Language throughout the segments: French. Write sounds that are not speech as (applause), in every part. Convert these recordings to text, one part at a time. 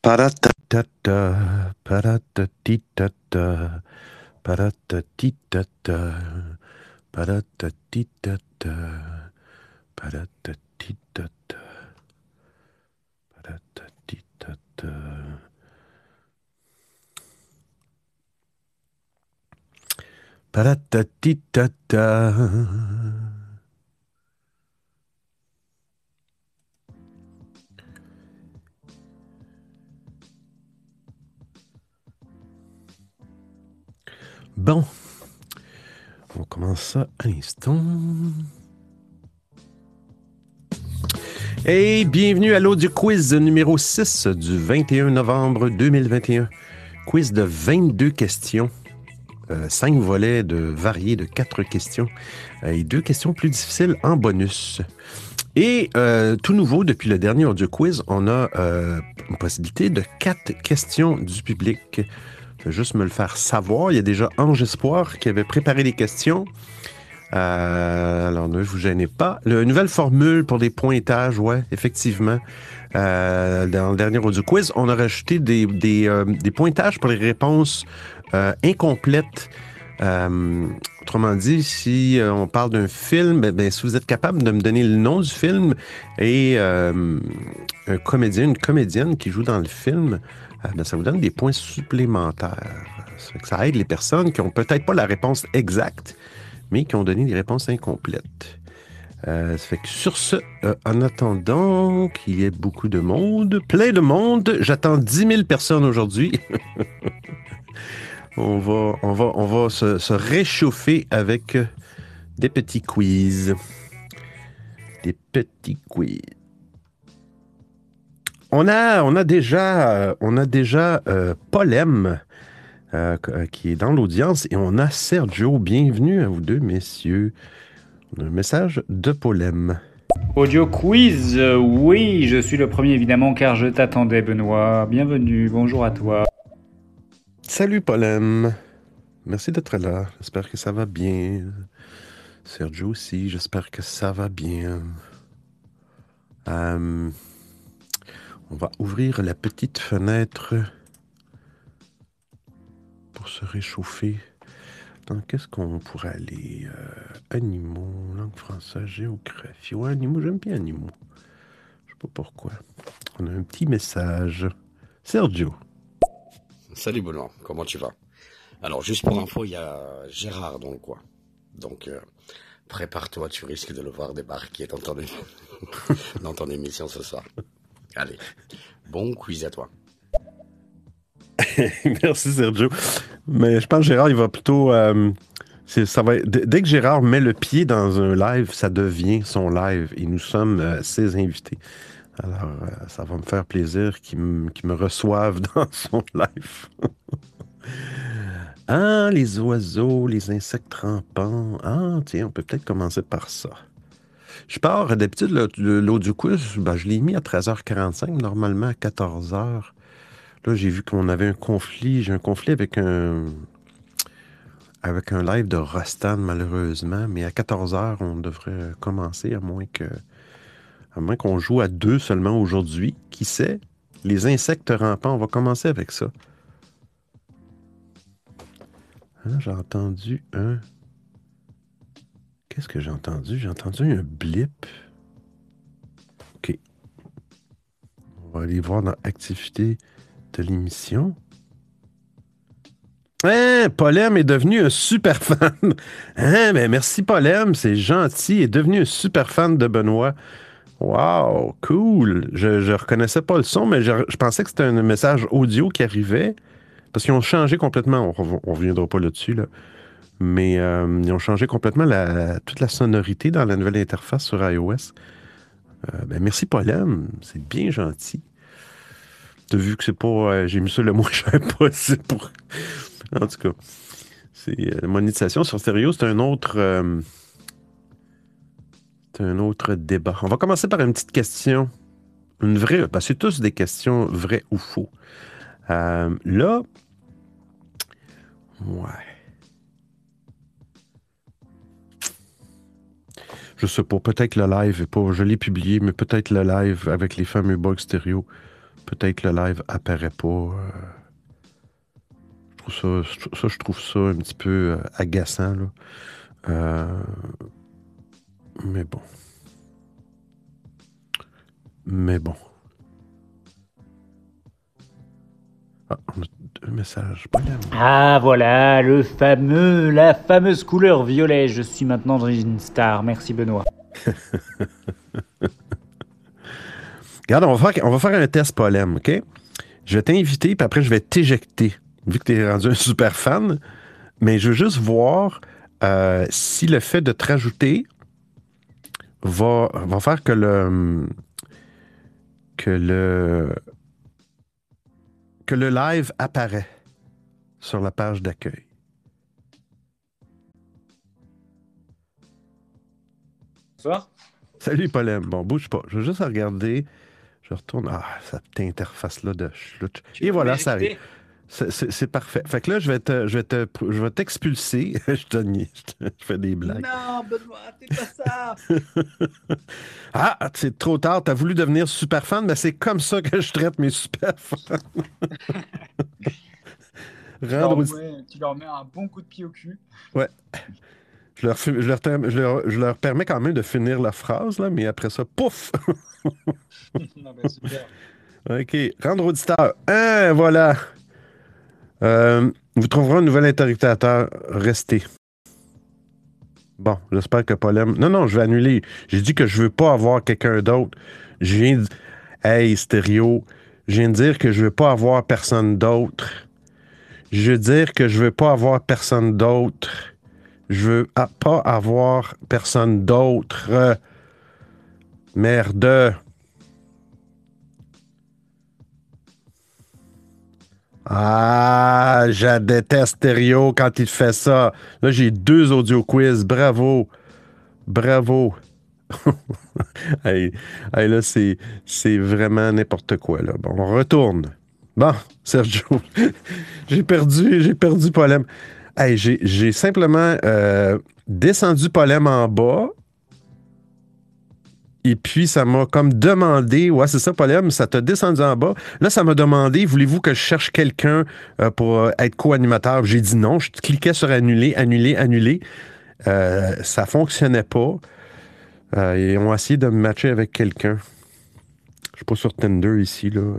Pa-da-da-da-da, pa-da-da-dee-da-da, pa-da-da-dee-da-da, pa-da-da-dee-da-da, pa-da-da-dee-da-da, pa-da-da-dee-da-da. Pa-da-da-dee-da-da. Bon, on commence ça à l'instant. Et bienvenue à l'audio quiz numéro 6 du 21 novembre 2021. Quiz de 22 questions. 5 volets de variés de 4 questions euh, et deux questions plus difficiles en bonus. Et euh, tout nouveau, depuis le dernier audio quiz, on a euh, une possibilité de 4 questions du public. Juste me le faire savoir. Il y a déjà Ange Espoir qui avait préparé les questions. Euh, alors, ne vous gênez pas. La nouvelle formule pour des pointages, ouais, effectivement. Euh, dans le dernier audio quiz, on a rajouté des, des, euh, des pointages pour les réponses incomplètes. Autrement dit, si on parle d'un film, ben, ben, si vous êtes capable de me donner le nom du film et un comédien, une comédienne qui joue dans le film, euh, ça vous donne des points supplémentaires. Ça, fait que ça aide les personnes qui ont peut-être pas la réponse exacte, mais qui ont donné des réponses incomplètes. Euh, ça fait que sur ce, euh, en attendant qu'il y ait beaucoup de monde, plein de monde, j'attends 10 000 personnes aujourd'hui. (laughs) on va, on va, on va se, réchauffer avec euh, des petits quiz. Des petits quiz. On a, on a déjà, euh, on a déjà euh, Polem euh, qui est dans l'audience et on a Sergio. Bienvenue à vous deux, messieurs. On a un message de Polem. Audio quiz, oui, je suis le premier évidemment car je t'attendais Benoît. Bienvenue, bonjour à toi. Salut Polem. Merci d'être là. J'espère que ça va bien. Sergio aussi, j'espère que ça va bien. Euh, on va ouvrir la petite fenêtre pour se réchauffer. Qu'est-ce qu'on pourrait aller Euh, Animaux, langue française, géographie? Ouais, animaux, j'aime bien animaux. Je sais pas pourquoi. On a un petit message. Sergio. Salut Benoît, comment tu vas? Alors juste pour info, il y a Gérard dans le coin. Donc euh, prépare-toi, tu risques de le voir débarquer dans ton, (laughs) dans ton émission ce soir. Allez, bon quiz à toi. (laughs) Merci Sergio. Mais je pense que Gérard, il va plutôt. euh, ça va, dès que Gérard met le pied dans un live, ça devient son live. Et nous sommes euh, ses invités. Alors, euh, ça va me faire plaisir qu'il me reçoive (laughs) dans son live. (laughs) ah, les oiseaux, les insectes rampants. Ah, tiens, on peut peut-être commencer par ça. Je pars, d'habitude, le- le- l'audio quiz, ben, je l'ai mis à 13h45, normalement à 14h. Là, j'ai vu qu'on avait un conflit. J'ai un conflit avec un avec un live de Rostan, malheureusement. Mais à 14h, on devrait commencer, à moins que à moins qu'on joue à deux seulement aujourd'hui. Qui sait? Les insectes rampants, on va commencer avec ça. Hein, j'ai entendu un. Qu'est-ce que j'ai entendu? J'ai entendu un blip. OK. On va aller voir dans activité de l'émission. Hein, Polem est devenu un super fan. (laughs) Hein, ben merci Polem, c'est gentil. Il est devenu un super fan de Benoît. Wow, cool. Je, je reconnaissais pas le son, mais je, je pensais que c'était un message audio qui arrivait. Parce qu'ils ont changé complètement. On, on reviendra pas là-dessus, là. Mais euh, ils ont changé complètement toute la sonorité dans la nouvelle interface sur iOS. Euh, ben, merci Polem, c'est bien gentil. T'as vu que c'est pas. euh, J'ai mis ça le moins (laughs) cher possible pour. En tout cas, c'est la monétisation sur stéréo, c'est un autre. c'est un autre débat. On va commencer par une petite question. Une vraie. ben, c'est tous des questions vraies ou faux. Là. Ouais. Je sais pas, peut-être le live est pas. Je l'ai publié, mais peut-être le live avec les fameux bugs stéréo peut-être le live apparaît pas. euh. je trouve ça, je trouve ça un petit peu euh, agaçant. Là. Euh, mais bon. Mais bon. Ah, on a messages. Polem. Ah voilà, le fameux, la fameuse couleur violet. Je suis maintenant dans une star. Merci Benoît. (laughs) Regarde, on va, faire, on va faire un test polem, OK? Je vais t'inviter, puis après, je vais t'éjecter. Vu que tu es rendu un super fan, mais je veux juste voir euh, si le fait de te rajouter va, va faire que le. que le. Que le live apparaît sur la page d'accueil. Bonsoir. Salut, Polem. Bon, bouge pas. Je veux juste regarder. Je retourne. Ah, cette interface-là de schlouch. Et voilà, ça arrive. C'est- parfait. Fait que là, je vais te, je vais te, je vais t'expulser. (laughs) je te nie. Je, te- je fais des blagues. Non, Benoît, fais pas ça. (laughs) Ah, c'est trop tard. T'as voulu devenir super fan, mais c'est comme ça que je traite mes super fans. (laughs) Rendre tu leur mets un bon coup de pied au cul. je, leur, fi- je, leur, je, leur, je leur permets quand même de finir la phrase, là, mais après ça, pouf! non, bah, super. OK. Rendre auditeur. Hein, voilà. Euh, vous trouverez un nouvel interrupteur. Restez. Bon, j'espère que Polem. Non, non, je vais annuler. J'ai dit que je veux pas avoir quelqu'un d'autre. Je viens de. Hey, stéréo. Je viens de dire que je veux pas avoir personne d'autre. Je veux dire que je veux pas avoir personne d'autre. Je veux pas avoir personne d'autre. Euh, Merde. Ah, je déteste Stéréo quand il fait ça. Là, j'ai deux audio quiz. Bravo. Bravo. (laughs) hey, là, c'est, c'est vraiment n'importe quoi. Là. Bon, on retourne. Bon, Sergio, (laughs) j'ai perdu, j'ai perdu Polem. Hey, j'ai, j'ai simplement euh, descendu Polem en bas. Et puis, ça m'a comme demandé, ouais, c'est ça, Polem, ça t'a descendu en bas. Là, ça m'a demandé, voulez-vous que je cherche quelqu'un euh, pour euh, être co-animateur? J'ai dit non, je cliquais sur annuler, annuler, annuler. Euh, ça fonctionnait pas. Euh, ils ont essayé de me matcher avec quelqu'un. Je suis pas sur Tinder ici, là.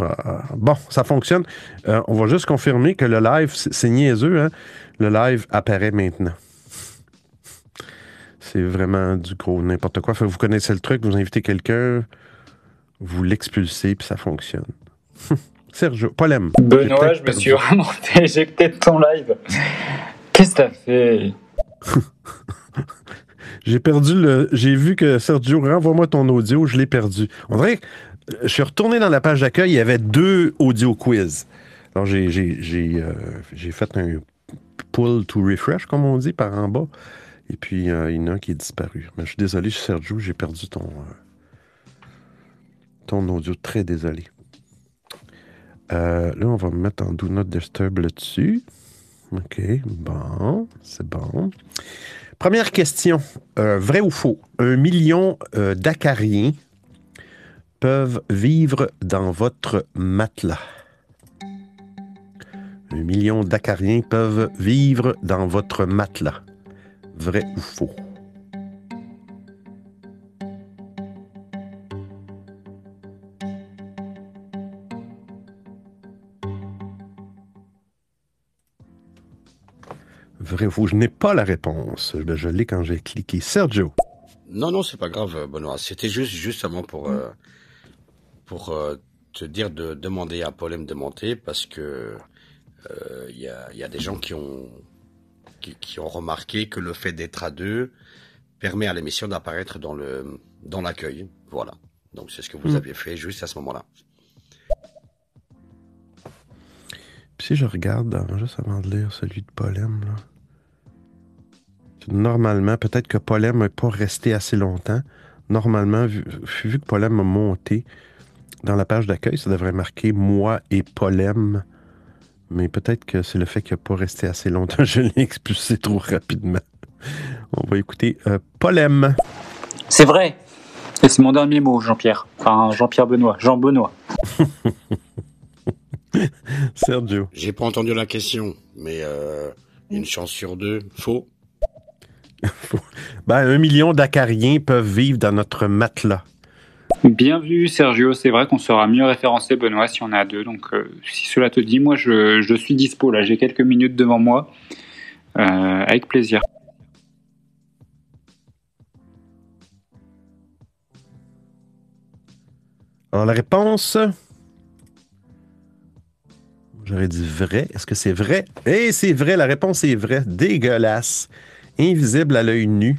Ah, bon, ça fonctionne. Euh, on va juste confirmer que le live, c'est c'est niaiseux, hein? Le live apparaît maintenant. C'est vraiment du gros n'importe quoi. Fait que vous connaissez le truc, vous invitez quelqu'un, vous l'expulsez, puis ça fonctionne. (laughs) Sergio, Polem. Benoît, je me suis vraiment éjecté de ton live. Qu'est-ce que t'as fait? (laughs) J'ai perdu le. J'ai vu que Sergio, renvoie-moi ton audio, je l'ai perdu. On dirait que euh, je suis retourné dans la page d'accueil, il y avait deux audio quiz. Alors j'ai, j'ai, j'ai, euh, j'ai fait un pull to refresh, comme on dit, par en bas. Et puis il y en a un qui est disparu. Je suis désolé, Sergio, j'ai perdu ton, euh, ton audio. Très désolé. Euh, là, on va me mettre en Do Not Disturb là-dessus. OK, bon, c'est bon. Première question. Euh, vrai ou faux? Un million d'acariens peuvent vivre dans votre matelas. Un million d'acariens peuvent vivre dans votre matelas. Vrai ou faux? Vrai ou faux? Je n'ai pas la réponse. Ben, je l'ai quand j'ai cliqué. Sergio. Non, non, c'est pas grave, Benoît. C'était juste justement pour euh, pour euh, te dire de demander à Polem de monter parce que euh, il y, a, y a des gens qui ont qui, qui ont remarqué que le fait d'être à deux permet à l'émission d'apparaître dans le dans l'accueil. Voilà. Donc c'est ce que vous Mm. aviez fait juste à ce moment-là. Si je regarde, dans- juste avant de lire celui de Polem, là, normalement, peut-être que Polem n'est pas resté assez longtemps. Normalement, vu, vu que Polem a monté dans la page d'accueil, ça devrait marquer moi et Polem. Mais peut-être que c'est le fait qu'il n'a pas resté assez longtemps. (laughs) Je l'ai expulsé trop rapidement. On va écouter euh, Polem. C'est vrai. Et c'est mon dernier mot, Jean-Pierre. Enfin, Jean-Pierre Benoît, Jean Benoît. (laughs) Sergio. J'ai pas entendu la question, mais euh, une chance sur deux, faux. (laughs) Ben, un million d'acariens peuvent vivre dans notre matelas. Bien vu, Sergio. C'est vrai qu'on sera mieux référencé, Benoît, si on est à deux. Donc, euh, si cela te dit, moi, je, je suis dispo. Là, j'ai quelques minutes devant moi. Euh, avec plaisir. Alors, la réponse. J'aurais dit vrai. Est-ce que c'est vrai? Eh, c'est vrai. La réponse est vraie. Dégueulasse. Invisible à l'œil nu.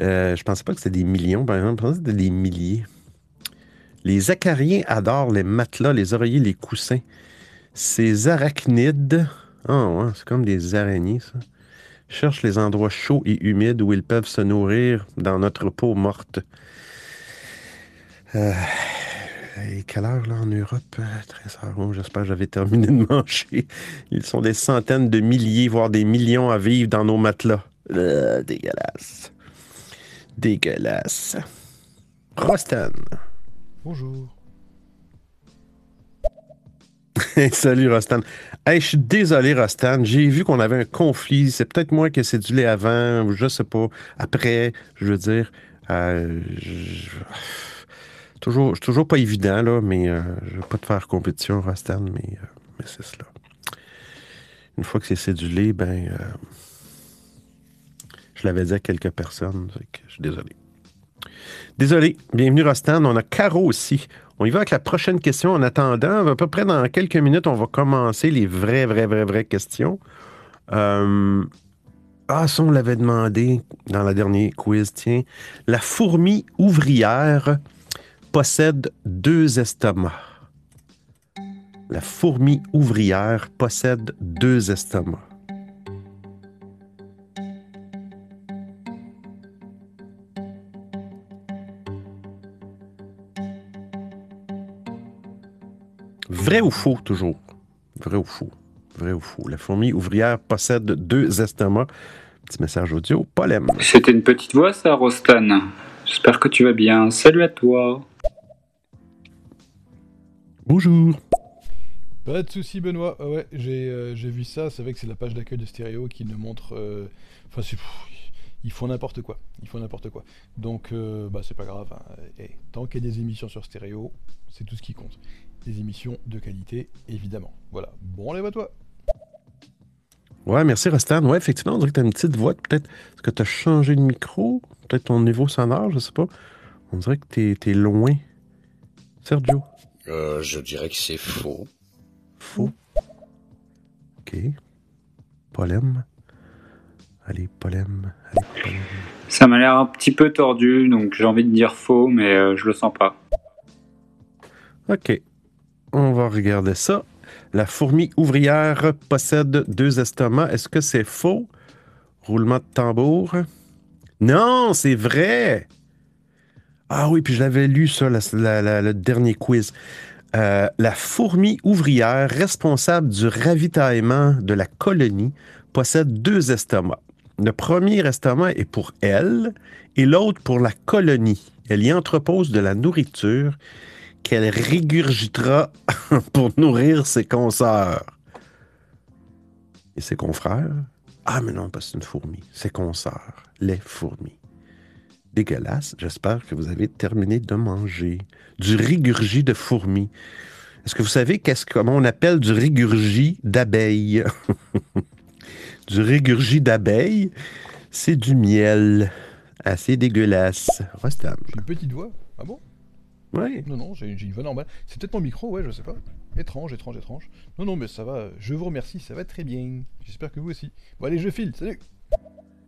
Euh, je pensais pas que c'était des millions, par exemple. Je pensais que c'était des milliers. Les acariens adorent les matelas, les oreillers, les coussins. Ces arachnides. Ouais, c'est comme des araignées, ça. Cherchent les endroits chauds et humides où ils peuvent se nourrir dans notre peau morte. Euh, et quelle heure là en Europe? 13 heures. Oh, J'espère que j'avais terminé de manger. Ils sont des centaines de milliers, voire des millions à vivre dans nos matelas. Euh, dégueulasse. Dégueulasse. Rostan. Bonjour. (laughs) Salut Rostan. Hey, je suis désolé Rostan. J'ai vu qu'on avait un conflit. C'est peut-être moi qui ai cédulé avant, ou je sais pas. Après, je veux dire. euh, Toujours, toujours pas évident, là, mais euh, je veux pas te faire compétition, Rostan, mais, euh, mais c'est cela. Une fois que c'est cédulé, ben. euh, je l'avais dit à quelques personnes, je suis désolé. Désolé. Bienvenue, Rostan. On a Caro aussi. On y va avec la prochaine question. En attendant, à peu près dans quelques minutes, on va commencer les vraies, vraies, vraies, vraies questions. Euh, Ah, ça, on l'avait demandé dans la dernière quiz, tiens. La fourmi ouvrière possède deux estomacs. La fourmi ouvrière possède deux estomacs. Vrai ou faux, toujours? Vrai ou faux? Vrai ou faux? La fourmi ouvrière possède deux estomacs. Petit message audio. M. C'était une petite voix, ça, Rostan. J'espère que tu vas bien. Salut à toi. Bonjour. Pas de souci, Benoît. Ah ouais, j'ai euh, j'ai vu ça. C'est vrai que c'est la page d'accueil de Stéréo qui nous montre. euh, Enfin, c'est. Ils font n'importe quoi. Ils font n'importe quoi. Donc, euh, bah, c'est pas grave. hein. Eh, tant qu'il y a des émissions sur Stéréo, c'est tout ce qui compte. Des émissions de qualité, évidemment. Voilà. Bon, allez, à toi. Ouais, merci Rostan. Ouais, effectivement, on dirait que tu as une petite voix. Peut-être est-ce que tu as changé de micro? Peut-être ton niveau sonore, je sais pas. On dirait que tu es, loin. Sergio. Euh, je dirais que c'est faux. Faux. OK. Polem. Allez, Polem. Allez, Polem. Ça m'a l'air un petit peu tordu, donc j'ai envie de dire faux, mais euh, je le sens pas. OK. On va regarder ça. La fourmi ouvrière possède deux estomacs. Est-ce que c'est faux? Roulement de tambour. Non, c'est vrai. Ah oui, puis je l'avais lu ça, le dernier quiz. Euh, la fourmi ouvrière responsable du ravitaillement de la colonie possède deux estomacs. Le premier estomac est pour elle et l'autre pour la colonie. Elle y entrepose de la nourriture qu'elle régurgitera (laughs) pour nourrir ses consoeurs. Et ses confrères? Ah, mais non, pas c'est une fourmi. Ses consoeurs, les fourmis. Dégueulasse. J'espère que vous avez terminé de manger du régurgi de fourmis. Est-ce que vous savez qu'est-ce comment on appelle du régurgi d'abeille? (laughs) du régurgi d'abeille, c'est du miel. Assez dégueulasse. Rostam. J'ai une petite voix. Ah bon? Oui. Non, non, j'ai j'ai une voix normale. C'est peut-être mon micro, ouais, je sais pas. Étrange, étrange, étrange. Non, non, mais ça va. Je vous remercie, ça va très bien. J'espère que vous aussi. Bon, allez, je file. Salut.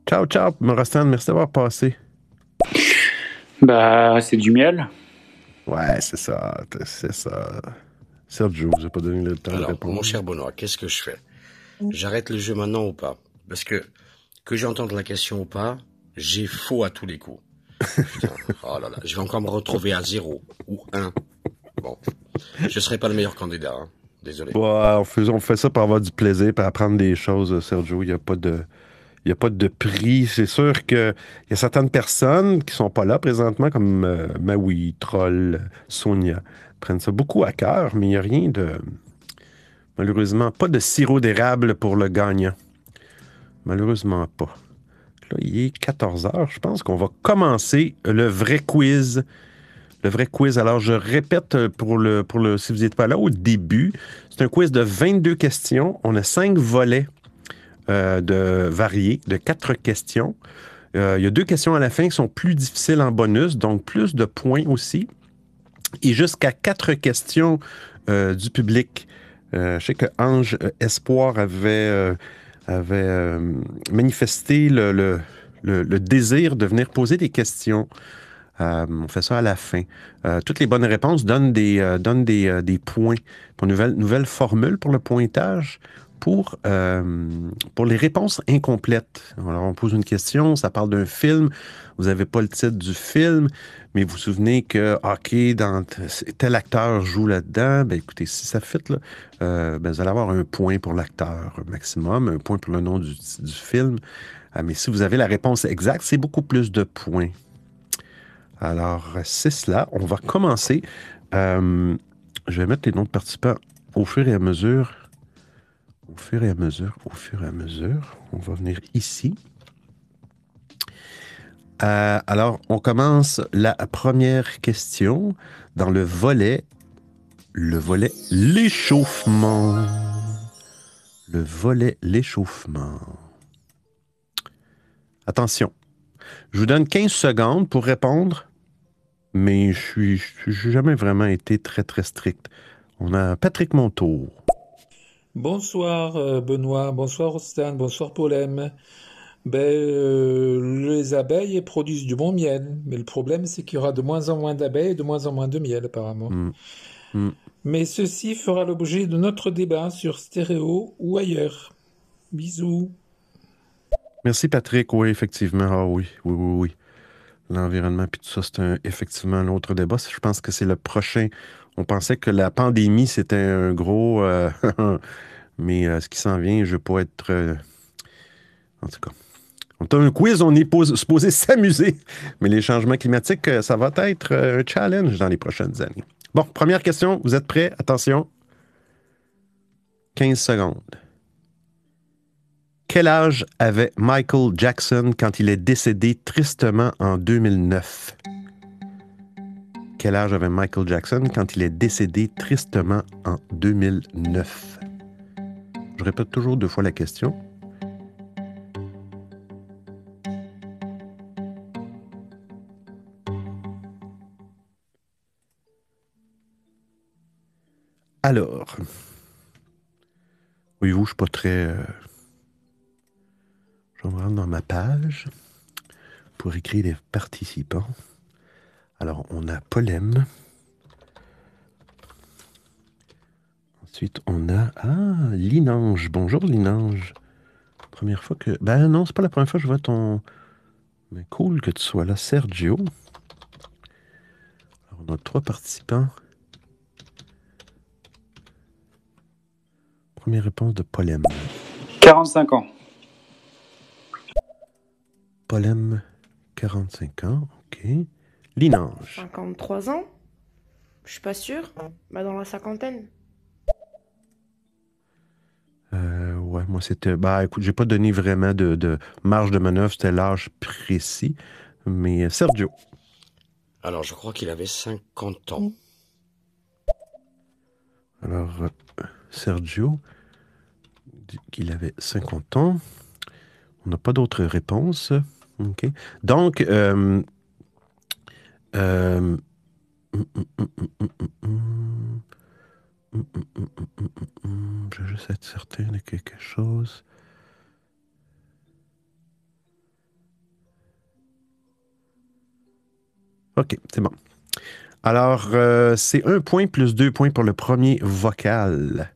Ciao, ciao, Morostan. Merci d'avoir passé. Bah, c'est du miel. Ouais, c'est ça. C'est ça. Sergio, j'ai pas donné le temps de Alors, répondre. mon cher Benoît, qu'est-ce que je fais? J'arrête le jeu maintenant ou pas? Parce que, que j'entende la question ou pas, j'ai faux à tous les coups. Oh là là, je vais encore me retrouver à zéro ou un. Bon, je serai pas le meilleur candidat, hein. désolé. On, fait, ça pour avoir du plaisir, pour apprendre des choses, Sergio. Il n'y a pas de. Il a pas de prix. C'est sûr qu'il y a certaines personnes qui ne sont pas là présentement, comme euh, Maui, Troll, Sonia, prennent ça beaucoup à cœur, mais il n'y a rien de. Malheureusement, pas de sirop d'érable pour le gagnant. Malheureusement pas. Là, il est 14 heures. Je pense qu'on va commencer le vrai quiz. Le vrai quiz. Alors, je répète pour le, pour le, si vous n'êtes pas là au début, c'est un quiz de 22 questions. On a cinq volets euh, de variés, de quatre questions. Euh, il y a deux questions à la fin qui sont plus difficiles en bonus, donc plus de points aussi. Et jusqu'à quatre questions euh, du public. je sais que Ange Espoir avait avait euh, manifesté le, désir de venir poser des questions. Euh, on fait ça à la fin. Euh, toutes les bonnes réponses donnent des, donnent des, points pour une nouvelle, nouvelle formule pour le pointage pour, pour les réponses incomplètes. Alors, on pose une question, ça parle d'un film, vous n'avez pas le titre du film, mais vous vous souvenez que, OK, tel acteur joue là-dedans, ben écoutez, si ça fit, euh, ben, vous allez avoir un point pour l'acteur maximum, un point pour le nom du, film. Ah, mais si vous avez la réponse exacte, c'est beaucoup plus de points. Alors, c'est cela. On va commencer. Euh, je vais mettre les noms de participants au fur et à mesure. Au fur et à mesure, au fur et à mesure. On va venir ici. Euh, alors, on commence la première question dans le volet, le volet l'échauffement. Le volet l'échauffement. Attention, je vous donne 15 secondes pour répondre, mais je n'ai jamais vraiment été très, très strict. On a Patrick Montour. Bonsoir euh, Benoît, bonsoir Rostan, bonsoir Paulem ben, euh, les abeilles produisent du bon miel, mais le problème c'est qu'il y aura de moins en moins d'abeilles et de moins en moins de miel apparemment. Mm. Mm. Mais ceci fera l'objet de notre débat sur stéréo ou ailleurs. Bisous. Merci Patrick, oui effectivement, ah oui, oui, oui, oui. L'environnement puis tout ça, c'est effectivement un autre débat. Je pense que c'est le prochain. On pensait que la pandémie c'était un gros, euh, (laughs) mais euh, ce qui s'en vient, je ne pas être, en tout cas. On a un quiz, on est supposé (laughs) s'amuser. Mais les changements climatiques, euh, ça va être euh, un challenge dans les prochaines années. Bon, première question, vous êtes prêts? Attention. 15 secondes. Quel âge avait Michael Jackson quand il est décédé tristement en 2009? Quel âge avait Michael Jackson quand il est décédé tristement en 2009? Je répète toujours deux fois la question. Alors, voyez-vous, je suis pas très. Euh, je vais me rendre dans ma page pour écrire les participants. Alors, on a Polem. Ensuite, on a. Ah, Linange. Bonjour, Linange. Première fois que. Ben non, c'est pas la première fois que je vois ton. Mais cool que tu sois là. Sergio. Alors, on a trois participants. Première réponse de Polem. 45 ans. Polem, 45 ans, ok. Linange. 53 ans? Je suis pas sûr. Bah, dans la cinquantaine. Moi c'était. Bah écoute, j'ai pas donné vraiment de, marge de manœuvre, c'était l'âge précis. Mais euh, Sergio. Alors je crois qu'il avait 50 ans. Alors, euh, Sergio qu'il avait 50 ans. On n'a pas d'autres réponses. Donc, euh, euh, je veux juste être certain de quelque chose. OK, c'est bon. Alors, euh, c'est un point plus deux points pour le premier vocal.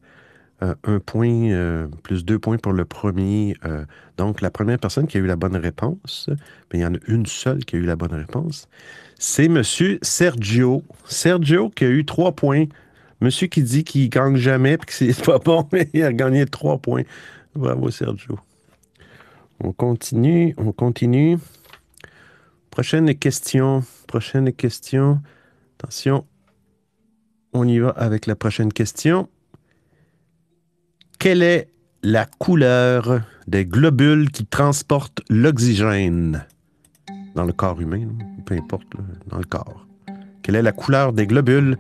Euh, un point euh, plus deux points pour le premier. Donc, la première personne qui a eu la bonne réponse, ben, il y en a une seule qui a eu la bonne réponse, c'est Monsieur Sergio. Sergio qui a eu trois points. Monsieur qui dit qu'il gagne jamais et que c'est (laughs) pas bon, mais il a gagné trois points. Bravo, Sergio. On continue, on continue. Prochaine question, prochaine question. Attention, on y va avec la prochaine question. Quelle est la couleur des globules qui transportent l'oxygène dans le corps humain, peu importe, dans le corps? Quelle est la couleur des globules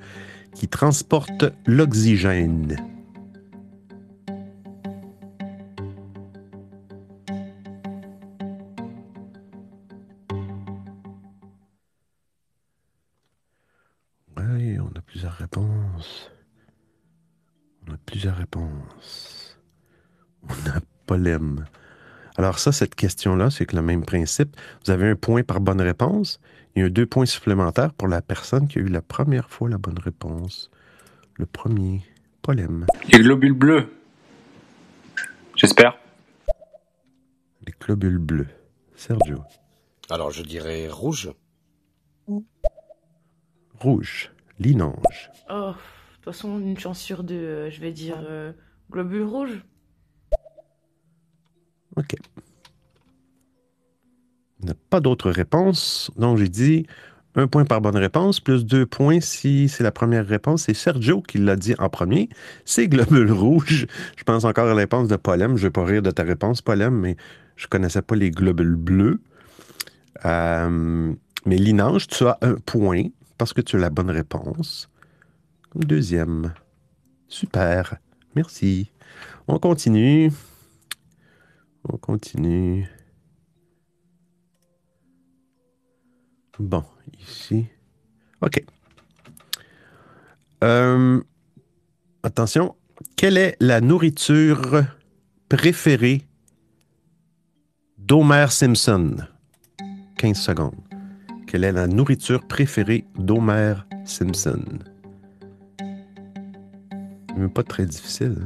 qui transportent l'oxygène? Oui, on a plusieurs réponses. On a plusieurs réponses. On a polème. Alors ça, cette question-là, c'est que le même principe. Vous avez un point par bonne réponse deux points supplémentaires pour la personne qui a eu la première fois la bonne réponse. Le premier, polème. Les globules bleus. J'espère. Les globules bleus. Sergio. Alors, je dirais rouge. Rouge. Linange. Oh, de toute façon, une chance sur deux, euh, je vais dire euh, globule rouge. OK. Il n'y a pas d'autres réponses. Donc, j'ai dit un point par bonne réponse, plus deux points si c'est la première réponse. C'est Sergio qui l'a dit en premier. C'est globule rouge. Je pense encore à la réponse de Polem. Je ne vais pas rire de ta réponse, Polem, mais je ne connaissais pas les globules bleus. Euh, mais Linange, tu as un point parce que tu as la bonne réponse. Deuxième. Super. Merci. On continue. On continue. Bon, ici. OK. Euh, attention. Quelle est la nourriture préférée d'Homer Simpson? 15 secondes. Quelle est la nourriture préférée d'Homer Simpson? Même pas très difficile.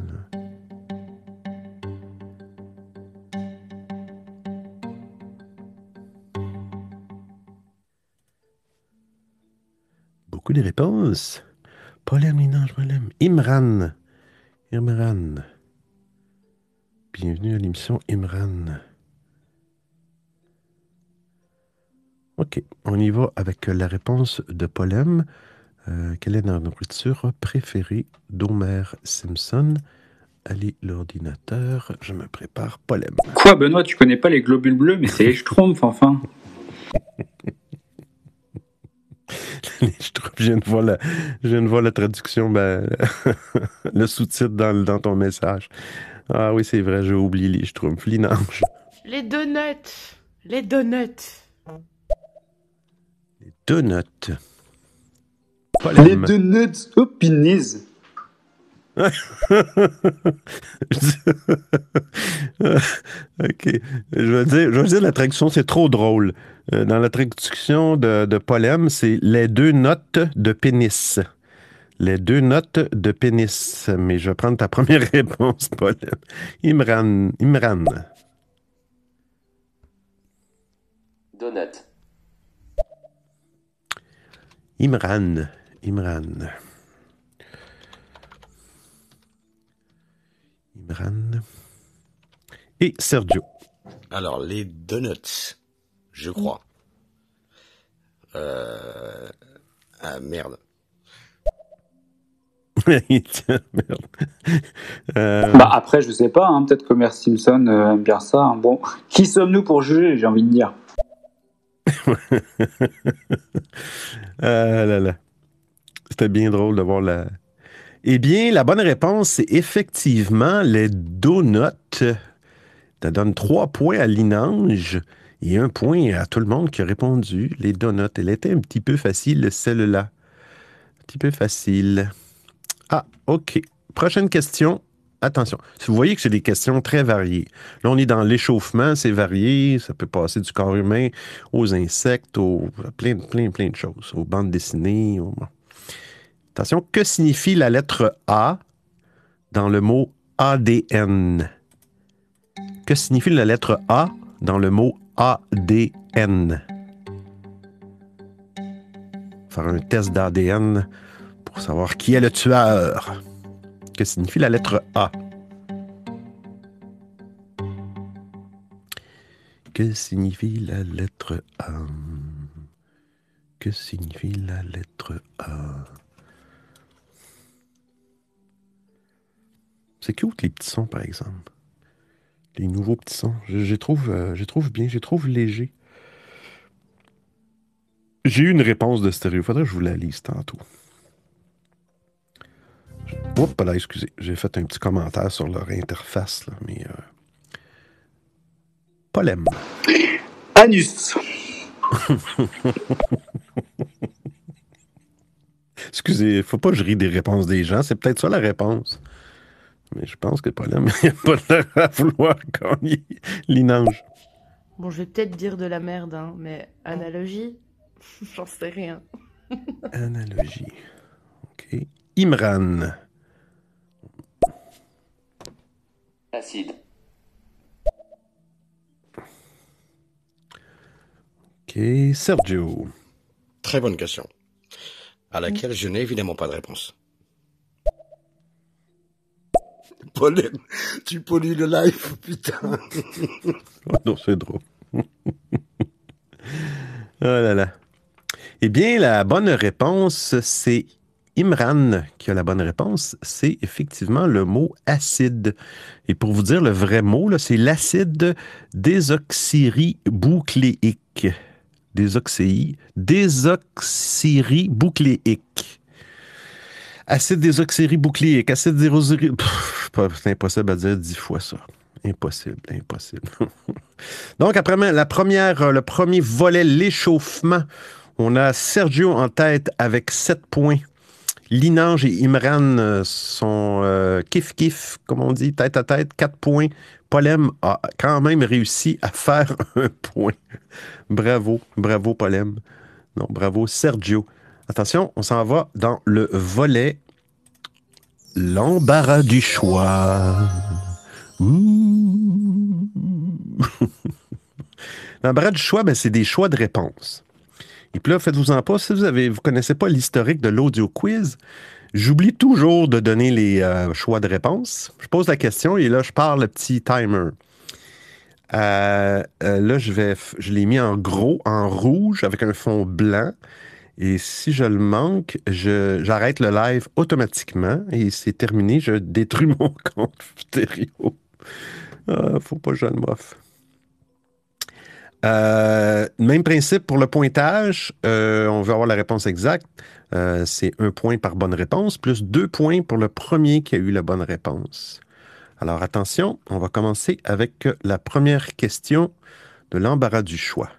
Beaucoup de réponses. Linange, Polem. Imran. Imran. Bienvenue à l'émission Imran. OK. On y va avec la réponse de Polem. Euh, quelle est la nourriture préférée d'Homer Simpson? Allez, l'ordinateur, je me prépare. Polem. Quoi, Benoît, tu connais pas les globules bleus, mais c'est les schtroumpfs, enfin. (laughs) (laughs) je, trouve, je, viens de voir la, je viens de voir la traduction, ben, (laughs) le sous-titre dans, dans ton message. Ah oui, c'est vrai, j'ai oublié les schtroumpfs. Linange. Les donuts. Les donuts. Les donuts. Les donuts. Oh, pinaise. (laughs) ok. Je veux dire, je veux dire la traduction, c'est trop drôle. Euh, dans la traduction de, de Polem, c'est les deux notes de pénis. Les deux notes de pénis. Mais je vais prendre ta première (laughs) réponse, Polem. Imran. Imran. Donut. Imran. Imran. Imran. Et Sergio. Alors, les donuts, je crois. Euh... Ah, merde. (laughs) Tiens, merde. Euh, Bah après, je sais pas, hein, peut-être que Homer Simpson euh, aime bien ça. hein. Bon, qui sommes-nous pour juger, j'ai envie de dire? (laughs) Ah là là. C'était bien drôle de voir la. Eh bien, la bonne réponse, c'est effectivement les donuts. Ça donne trois points à Linange et un point à tout le monde qui a répondu. Les donuts. Elle était un petit peu facile, celle-là. Un petit peu facile. Ah, OK. Prochaine question. Attention. Vous voyez que c'est des questions très variées. Là, on est dans l'échauffement, c'est varié. Ça peut passer du corps humain aux insectes, aux plein, plein, plein de choses. Aux bandes dessinées. aux-. Attention, que signifie la lettre A dans le mot ADN? Que signifie la lettre A dans le mot ADN? Faire un test d'ADN pour savoir qui est le tueur. Que signifie la lettre A? Que signifie la lettre A? Que signifie la lettre A? C'est cute les petits sons, par exemple. Les nouveaux petits sons. Je, je les trouve, euh, je trouve bien, je les trouve légers. J'ai eu une réponse de stéréo. Faudrait que je vous la lise tantôt. Oups, là, excusez. J'ai fait un petit commentaire sur leur interface, là, mais. Euh... Polem. Anus. (laughs) Excusez, faut pas que je rie des réponses des gens. C'est peut-être ça la réponse. Mais je pense que Polem, (laughs) il n'y a pas l'air à vouloir gagner l'inange. Bon, je vais peut-être dire de la merde, hein, mais analogie, (laughs) j'en sais rien. (laughs) Analogie. OK. Imran. Acide. OK. Sergio. Très bonne question. À laquelle je n'ai évidemment pas de réponse. Tu pollues le live, putain. (laughs) Non, c'est drôle. (laughs) oh là là. Eh bien, la bonne réponse, c'est Imran qui a la bonne réponse. C'est effectivement le mot acide. Et pour vous dire le vrai mot, c'est l'acide désoxyriboucléique. Désoxy. Acide désoxyriboucléique, acide pas- C'est impossible à dire dix fois ça. Impossible, impossible. (laughs) Donc, après la première, euh, le premier volet, l'échauffement, on a Sergio en tête avec 7 points. Linange et Imran euh, sont euh, kiff-kiff, comme on dit, tête à tête, 4 points. Polem a quand même réussi à faire (laughs) un point. Bravo, bravo Polem. Non, bravo Sergio. Attention, on s'en va dans le volet L'embarras du choix. (laughs) L'embarras du choix, ben, c'est des choix de réponse. Et puis là, faites-vous-en pas, si vous ne vous connaissez pas l'historique de l'audio quiz, j'oublie toujours de donner les euh, choix de réponse. Je pose la question et là, je pars le petit timer. Euh, euh, là, je l'ai mis en gros, en rouge, avec un fond blanc. Et si je le manque, j'arrête le live automatiquement et c'est terminé. Je détruis (laughs) mon compte stéréo. Ah, faut pas je le moffe. Euh, même principe pour le pointage. Euh, on veut avoir la réponse exacte. Euh, c'est un point par bonne réponse, plus deux points pour le premier qui a eu la bonne réponse. Alors attention, on va commencer avec la première question de l'embarras du choix.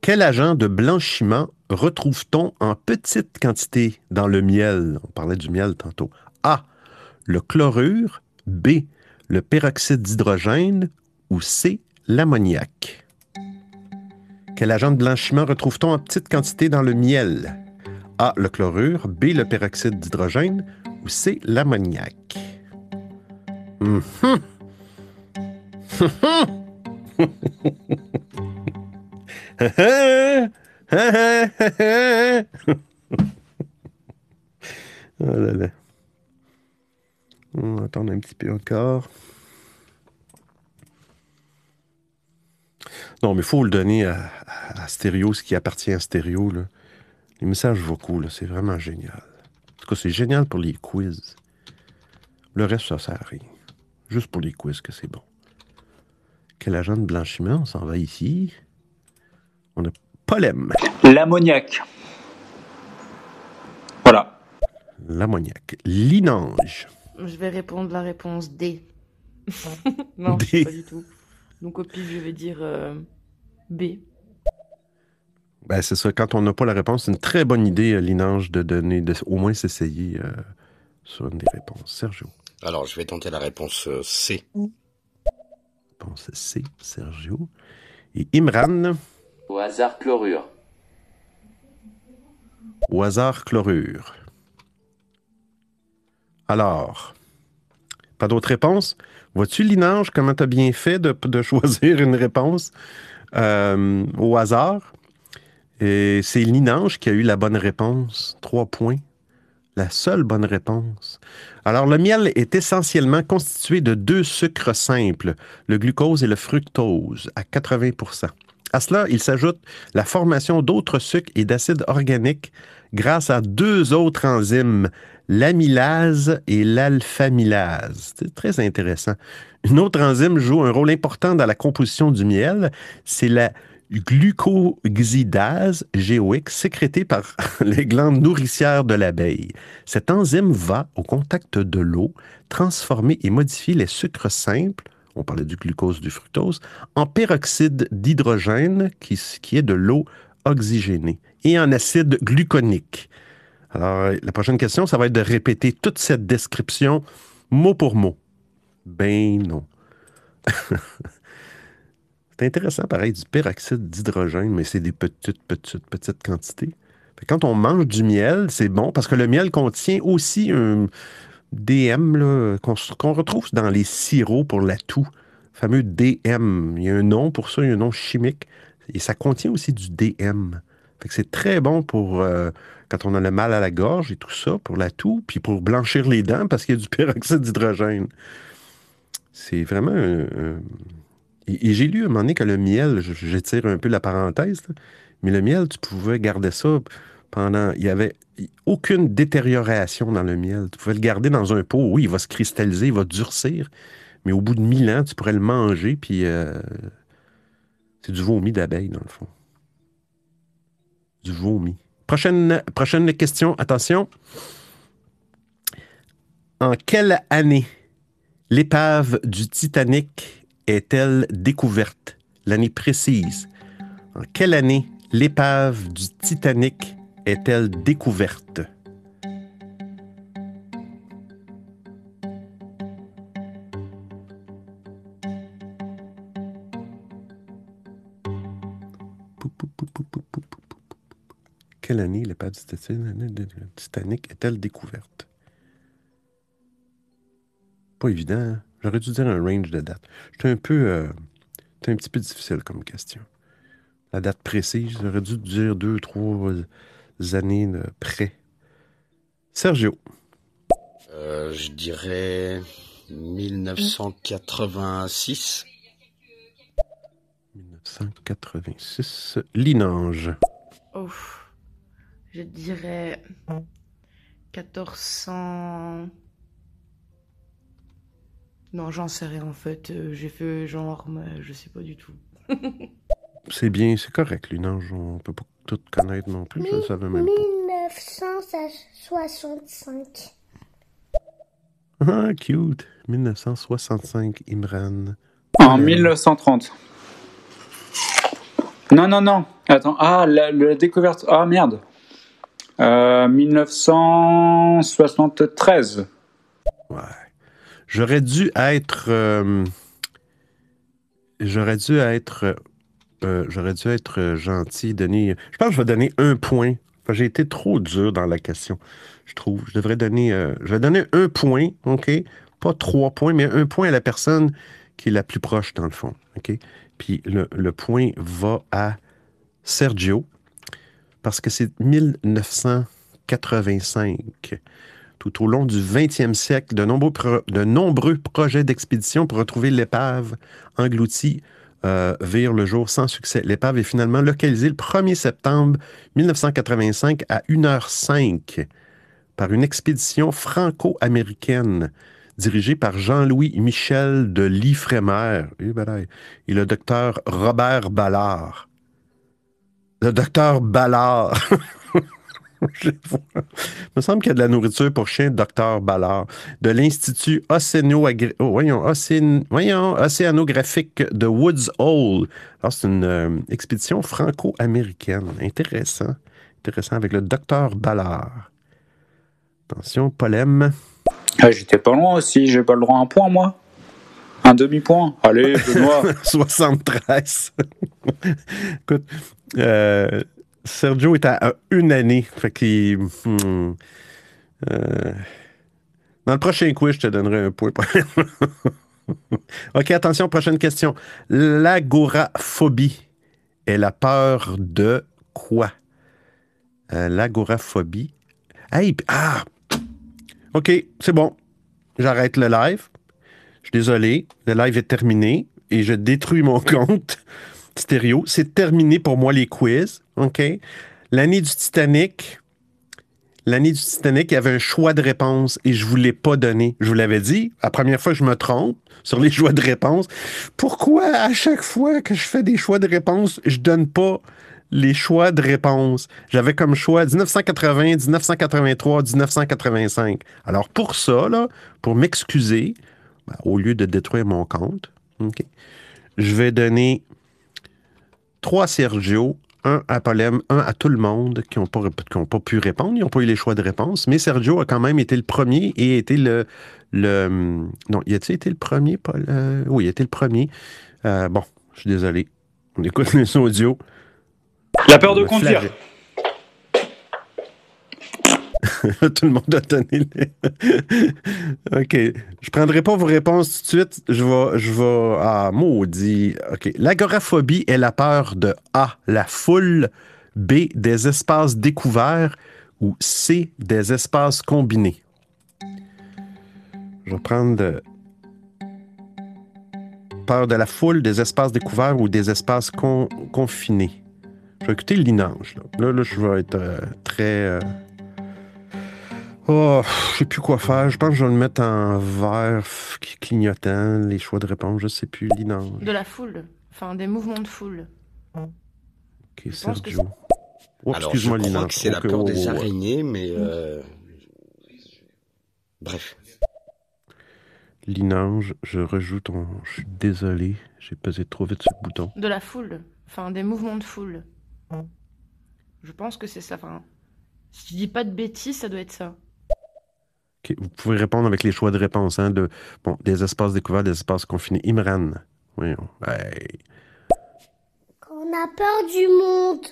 Quel agent de blanchiment retrouve-t-on en petite quantité dans le miel? On parlait du miel tantôt. A. Le chlorure. B. Le peroxyde d'hydrogène. Ou C. L'ammoniac. Quel agent de blanchiment retrouve-t-on en petite quantité dans le miel? A. Le chlorure. B. Le peroxyde d'hydrogène. Ou C. L'ammoniac. Mhm. (laughs) (laughs) oh là là. On va attendre un petit peu encore. Non, mais il faut le donner à, Stéréo, ce qui appartient à Stéréo. là. Les messages vocaux, c'est vraiment génial. En tout cas, c'est génial pour les quiz. Le reste, ça sert à rien. Juste pour les quiz que c'est bon. Quel agent de blanchiment? On s'en va ici? On a Polem, L'ammoniac. Voilà. l'ammoniac, l'inange. Je vais répondre la réponse D. (laughs) non, D. pas du tout. Donc au pif, je vais dire euh, B. Ben, c'est ça. Quand on n'a pas la réponse, c'est une très bonne idée, euh, l'inange, de donner, de au moins s'essayer euh, sur une des réponses. Sergio. Alors, je vais tenter la réponse euh, C. Réponse C, Sergio. Et Imran, Au hasard chlorure. au hasard chlorure. Alors, pas d'autres réponses? Vois-tu, Linange, comment tu as bien fait de, (laughs) choisir une réponse? Euh, au hasard? Et c'est Linange qui a eu la bonne réponse. Trois points. La seule bonne réponse. Alors, le miel est essentiellement constitué de deux sucres simples, le glucose et le fructose, à 80 À cela, il s'ajoute la formation d'autres sucres et d'acides organiques grâce à deux autres enzymes, l'amylase et l'alphamylase. C'est très intéressant. Une autre enzyme joue un rôle important dans la composition du miel, c'est la glucoxydase, GOX, sécrétée par (laughs) les glandes nourricières de l'abeille. Cette enzyme va, au contact de l'eau, transformer et modifier les sucres simples, on parlait du glucose, du fructose, en peroxyde d'hydrogène, qui, est de l'eau oxygénée, et en acide gluconique. Alors, la prochaine question, ça va être de répéter toute cette description mot pour mot. Ben non. (laughs) C'est intéressant, pareil, du peroxyde d'hydrogène, mais c'est des petites, petites, petites quantités. quand on mange du miel, c'est bon parce que le miel contient aussi un DM qu'on retrouve dans les sirops pour la toux. Le fameux DM. Il y a un nom pour ça, il y a un nom chimique. Et ça contient aussi du DM. c'est très bon pour euh, quand on a le mal à la gorge et tout ça, pour la toux, puis pour blanchir les dents parce qu'il y a du (laughs) peroxyde d'hydrogène. C'est vraiment et, j'ai lu à un moment donné que le miel, j'étire un peu la parenthèse, mais le miel, tu pouvais garder ça pendant. Il n'y avait aucune détérioration dans le miel. Tu pouvais le garder dans un pot. Oui, il va se cristalliser, il va durcir, mais au bout de mille ans, tu pourrais le manger, puis euh, c'est du vomi d'abeille, dans le fond. Du vomi. Prochaine, prochaine question, attention. En quelle année l'épave du Titanic est-elle découverte? L'année précise. En quelle année l'épave du Titanic est-elle découverte? Quelle année l'épave du Titanic est-elle découverte? Pas évident. Hein? J'aurais dû dire un range de date. J'étais un peu. Euh, un petit peu difficile comme question. La date précise, j'aurais dû dire deux, trois années de près. Sergio. Euh, je dirais 1986. 1986. Linange. Oh. Je dirais 1400. Non, j'en sais rien en fait. Euh, j'ai fait genre, mais je sais pas du tout. (laughs) c'est bien, c'est correct, Lunange. On peut pas tout connaître non plus. je savais même 1965. Ah, cute. 1965, Imran. En 1930. Non, non, non. Attends. Ah, la, découverte. Ah, merde. Euh, 1973. Ouais. J'aurais dû être. Euh, j'aurais dû être. Euh, j'aurais dû être gentil, donner. Je pense que je vais donner un point. J'ai été trop dur dans la question, je trouve. Je devrais donner. Euh, je vais donner un point, OK? Pas trois points, mais un point à la personne qui est la plus proche, dans le fond. OK? Puis le, le point va à Sergio, parce que c'est 1985 tout au long du 20e siècle, de nombreux, de nombreux projets d'expédition pour retrouver l'épave engloutie euh, virent le jour sans succès. L'épave est finalement localisée le 1er septembre 1985 à 1h05 par une expédition franco-américaine dirigée par Jean-Louis Michel de Liffremer eh ben et le docteur Robert Ballard. Le docteur Ballard (laughs) (laughs) Il me semble qu'il y a de la nourriture pour chien, docteur Ballard, de l'Institut oh, océanographique de Woods Hole. Alors, c'est une euh, expédition franco-américaine. Intéressant. Intéressant avec le docteur Ballard. Attention, polème. Ah, J'étais pas loin aussi. J'ai pas le droit à un point, moi. Un demi-point. Allez, Benoît. (laughs) 73. (laughs) Écoute, euh, Sergio est à, une année. Fait. Hmm, euh, dans le prochain quiz, je te donnerai un point. (laughs) OK, attention, prochaine question. L'agoraphobie est la peur de quoi? Euh, l'agoraphobie. Hey, ah, OK, c'est bon. J'arrête le live. Je suis désolé. Le live est terminé et je détruis mon (laughs) compte stéréo. C'est terminé pour moi les quiz. OK? L'année du Titanic. L'année du Titanic, il y avait un choix de réponse et je ne vous pas donné. Je vous l'avais dit, la première fois je me trompe sur les (laughs) choix de réponse. Pourquoi à chaque fois que je fais des choix de réponse, je donne pas les choix de réponse? J'avais comme choix 1980, 1983, 1985. Alors pour ça, pour m'excuser, ben, au lieu de détruire mon compte, OK, je vais donner trois Sergio, un à Polem, un à tout le monde qui n'ont pas, pas pu répondre. Ils n'ont pas eu les choix de réponse. Mais Sergio a quand même été le premier et a été le. le non, il a-t-il été le premier, Paul? Euh, oui, il a été le premier. Euh, bon, je suis désolé. On écoute les audios. La peur de conduire. (laughs) Tout le monde a donné. (laughs) OK. Je prendrai pas vos réponses tout de suite. Je vais... Je vais... Ah, maudit. OK. L'agoraphobie est la peur de A, la foule, B, des espaces découverts ou C, des espaces combinés. Je vais prendre peur de la foule, des espaces découverts ou des espaces con- confinés. Je vais écouter Linange. Là, là, là, je vais être euh, très... euh, Oh, je sais plus quoi faire. Je pense que je vais le mettre en vert clignotant, les choix de réponse. Je sais plus. Linange. De la foule. Enfin, des mouvements de foule. Ok, Je pense que Sergio. Oh, Alors, je excuse-moi, crois Linange. que c'est la Ok, peur oh, des oh, oh. araignées, mais... euh, Bref. Linange, je rejoue ton... Je suis désolé. J'ai pesé trop vite sur le bouton. De la foule. Enfin, des mouvements de foule. Je pense que c'est ça. Enfin, si je dis pas de bêtises, ça doit être ça. Vous pouvez répondre avec les choix de réponse. Hein, de, bon, des espaces découverts, des espaces confinés. Imran. Voyons. Hey. On a peur du monde.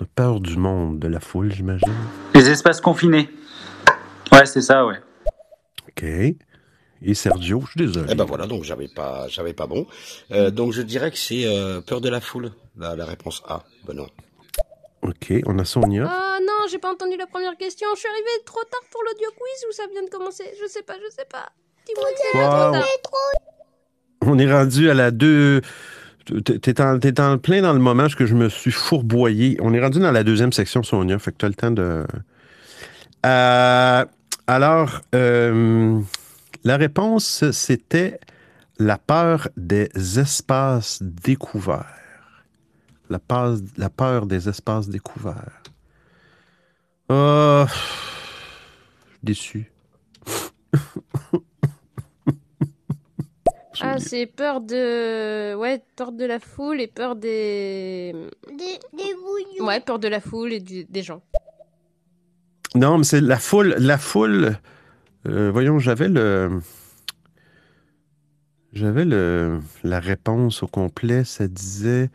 On a peur du monde, de la foule, j'imagine. Les espaces confinés. Ouais, c'est ça, ouais. OK. Et Sergio, je suis désolé. Eh ben voilà, donc j'avais pas, j'avais pas bon. Euh, donc je dirais que c'est euh, peur de la foule, la, la réponse A. Benoît. OK, on a Sonia. Ah non, j'ai pas entendu la première question. Je suis arrivée trop tard pour l'audio quiz ou ça vient de commencer? Je sais pas, je sais pas. Dis-moi Wow. trop tard. On est rendu à la 2. T'es en, t'es en plein dans le moment parce que je me suis fourboyé. On est rendu dans la deuxième section, Sonia. Fait que tu as le temps de. Euh, alors, euh, la réponse, c'était la peur des espaces découverts. La peur, la peur des espaces découverts. Ah, je suis déçu. (laughs) Ah, c'est peur de. Ouais, peur de la foule et peur des. Des, des bouillons. Ouais, peur de la foule et du- des gens. Non, mais c'est la foule. La foule. euh, voyons, j'avais le. J'avais le la réponse au complet. Ça disait.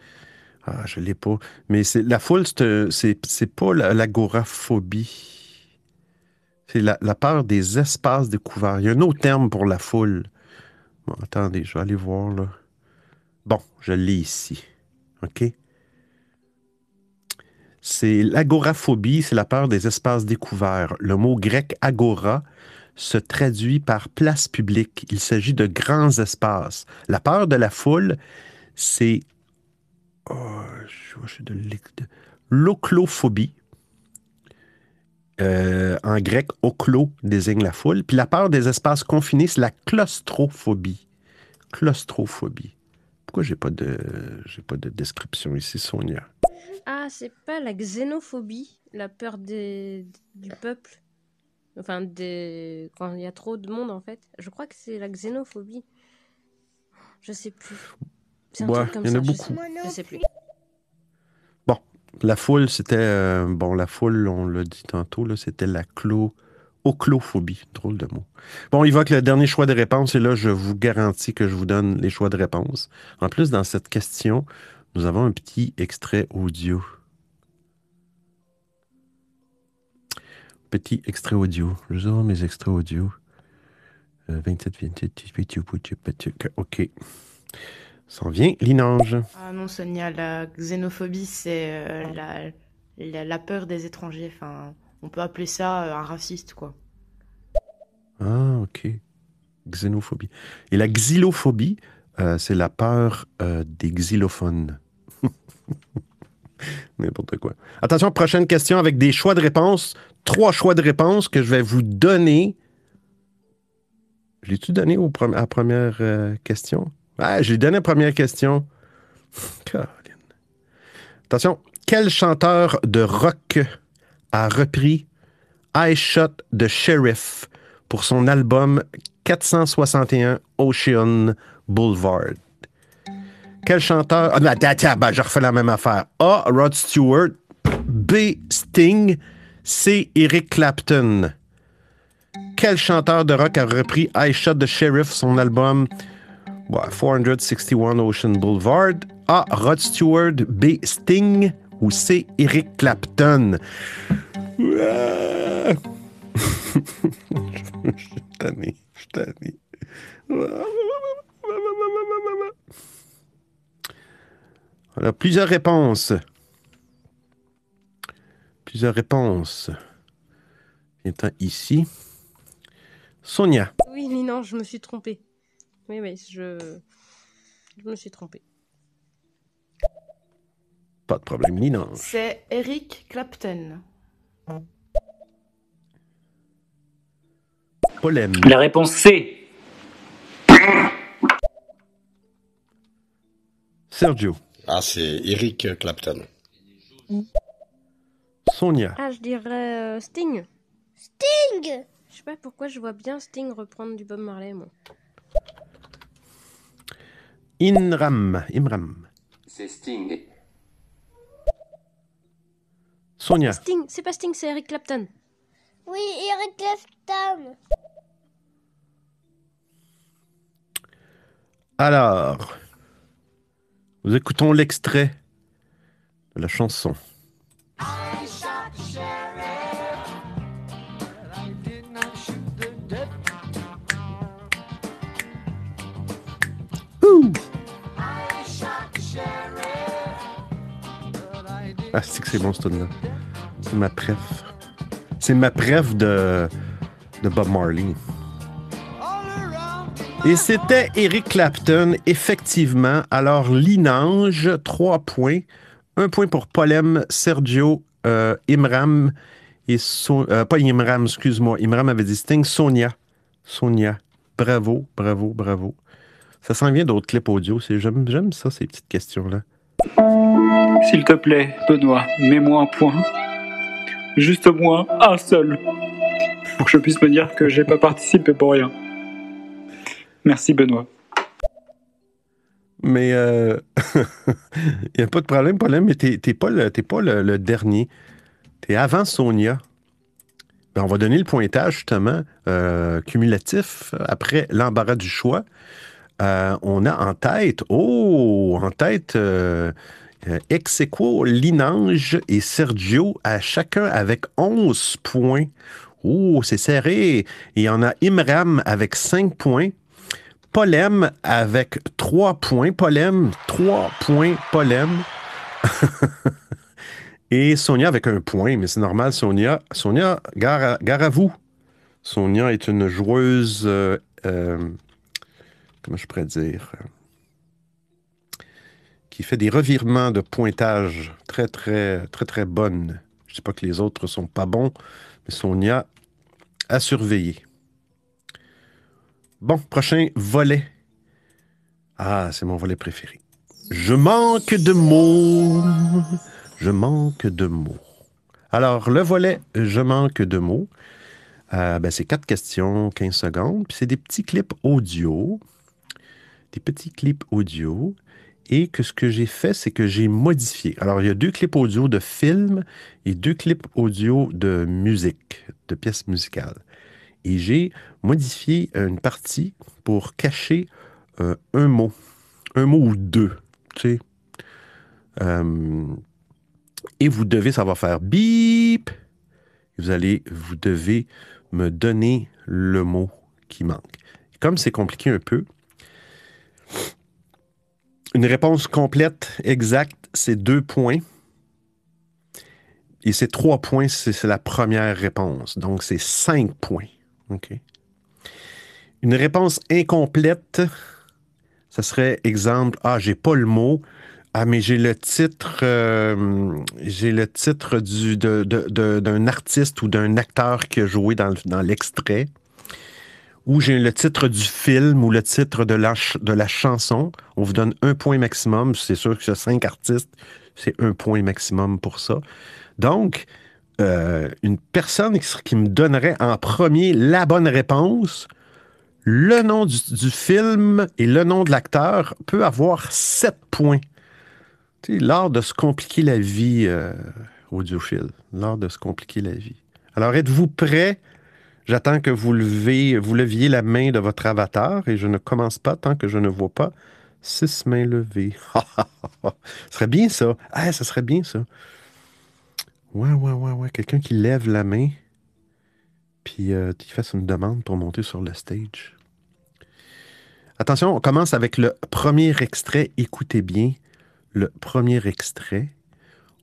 Ah, je l'ai pas. Mais c'est la foule, c'est pas la- l'agoraphobie. C'est la, la peur des espaces découverts. Il y a un autre terme pour la foule. Attendez, je vais aller voir là. Bon, je l'ai ici. OK? C'est l'agoraphobie, c'est la peur des espaces découverts. Le mot grec agora se traduit par place publique. Il s'agit de grands espaces. La peur de la foule, c'est oh, de l'oclophobie. Euh, en grec, oclo désigne la foule. Puis la peur des espaces confinés, c'est la claustrophobie. Claustrophobie. Pourquoi j'ai pas de j'ai pas de description ici, Sonia? Ah, c'est pas la xénophobie, la peur du peuple. Enfin, quand il y a trop de monde en fait. Je crois que c'est la xénophobie. Je sais plus. Il y en a beaucoup. Bon, la foule, c'était. bon, la foule, on l'a dit tantôt, c'était la clo. Oclophobie, drôle de mot. Bon, il va que le dernier choix de réponse, et là, je vous garantis que je vous donne les choix de réponse. En plus, dans cette question, nous avons un petit extrait audio. Petit extrait audio. Je vous envoie mes extraits audio. 27, 28, 28, 28, 28, 28, 28, 28, 28, S'en vient Linange. Ah non, Sonia, la xénophobie, c'est euh, la, la, peur des étrangers. Enfin, on peut appeler ça euh, un raciste, quoi. Ah, ok. Xénophobie. Et la xylophobie, euh, c'est la peur des xylophones. (laughs) N'importe quoi. Attention, prochaine question avec des choix de réponse. Trois choix de réponse que je vais vous donner. Je l'ai-tu donné aux à la première question? Ah, je l'ai donné à la première question. Attention, quel chanteur de rock a repris I Shot the Sheriff pour son album 461 Ocean Boulevard? Quel chanteur. Ah, attends, ben, je refais la même affaire. A. Rod Stewart. B. Sting. C. Eric Clapton. Quel chanteur de rock a repris I Shot the Sheriff, son album ouais, 461 Ocean Boulevard? A. Rod Stewart. B. Sting. Ou C. Eric Clapton. Je suis tanné. Je plusieurs réponses. Plusieurs réponses. Ici. Sonia. Oui, mais non, je me suis trompée. Oui, oui, je... je me suis trompée. Pas de problème, Linange. C'est Eric Clapton. Polem. La réponse C. Sergio. Ah, c'est Eric Clapton. Sonia. Ah, je dirais euh, Sting. Sting Je sais pas pourquoi je vois bien Sting reprendre du Bob Marley, moi. Inram. Imram. C'est Sting. Sonia. Sting, c'est pas Sting, c'est Eric Clapton. Oui, Eric Clapton. Alors, nous écoutons l'extrait de la chanson. Ah, c'est que c'est bon, ce là C'est ma préf. C'est ma préf de, de Bob Marley. Et c'était Eric Clapton, effectivement. Alors, Linange, trois points. Un point pour Polem, Sergio, euh, Imram et So- euh, pas Imram, excuse-moi. Imram avait dit Sting, Sonia. Sonia. Bravo, bravo, bravo. Ça s'en vient d'autres clips audio. J'aime ça, ces petites questions-là. S'il te plaît, Benoît, mets-moi un point. Juste moi, un seul. Pour que je puisse me dire que j'ai pas participé pour rien. Merci, Benoît. Mais (laughs) il n'y a pas de problème, problème, mais t'es pas, le, pas le, le dernier. T'es avant Sonia. Ben, on va donner le pointage, justement, euh, cumulatif après l'embarras du choix. Euh, on a en tête, oh, en tête, euh, euh, ex aequo, Linange et Sergio, à chacun avec 11 points. Oh, c'est serré. Il y en a Imram avec 5 points. Polem avec 3 points. Polem, 3 points. Polem. (laughs) Et Sonia avec un point, mais c'est normal, Sonia. Sonia, gare à, vous. Sonia est une joueuse. euh, euh, comment je pourrais dire? euh, Qui fait des revirements de pointage très, très, très, très bonnes. Je ne dis pas que les autres sont pas bons, mais Sonia a surveillé. Bon, prochain volet. Ah, c'est mon volet préféré. Je manque de mots. Je manque de mots. Alors, le volet Je manque de mots, euh, ben, c'est quatre questions, 15 secondes. Puis c'est des petits clips audio. Des petits clips audio. Et que ce que j'ai fait, c'est que j'ai modifié. Alors, il y a deux clips audio de films et deux clips audio de musique, de pièces musicales. Et j'ai modifié une partie pour cacher euh, un mot. Un mot ou deux, tu sais. Euh, et vous devez savoir faire bip. Vous allez, vous devez me donner le mot qui manque. Comme c'est compliqué un peu, une réponse complète, exacte, c'est deux points. Et c'est trois points, c'est la première réponse. Donc, c'est cinq points. Une réponse incomplète, ça serait exemple, ah, j'ai pas le mot. Ah, mais j'ai le titre, euh, j'ai le titre du, d'un artiste ou d'un acteur qui a joué dans l'extrait. Ou j'ai le titre du film ou le titre de la, chanson. On vous donne un point maximum. C'est sûr que c'est cinq artistes, c'est un point maximum pour ça. Donc, euh, une personne qui, me donnerait en premier la bonne réponse, le nom du, film et le nom de l'acteur peut avoir sept points. Tu sais, l'art de se compliquer la vie, euh, audiophile. L'art de se compliquer la vie. Alors, êtes-vous prêts? J'attends que vous levez, vous leviez la main de votre avatar et je ne commence pas tant que je ne vois pas six mains levées. (laughs) ce serait bien ça. Ah, serait bien ça. Ouais, ouais, ouais, ouais. Quelqu'un qui lève la main puis euh, qui fasse une demande pour monter sur le stage. Attention, on commence avec le premier extrait. Écoutez bien. Le premier extrait,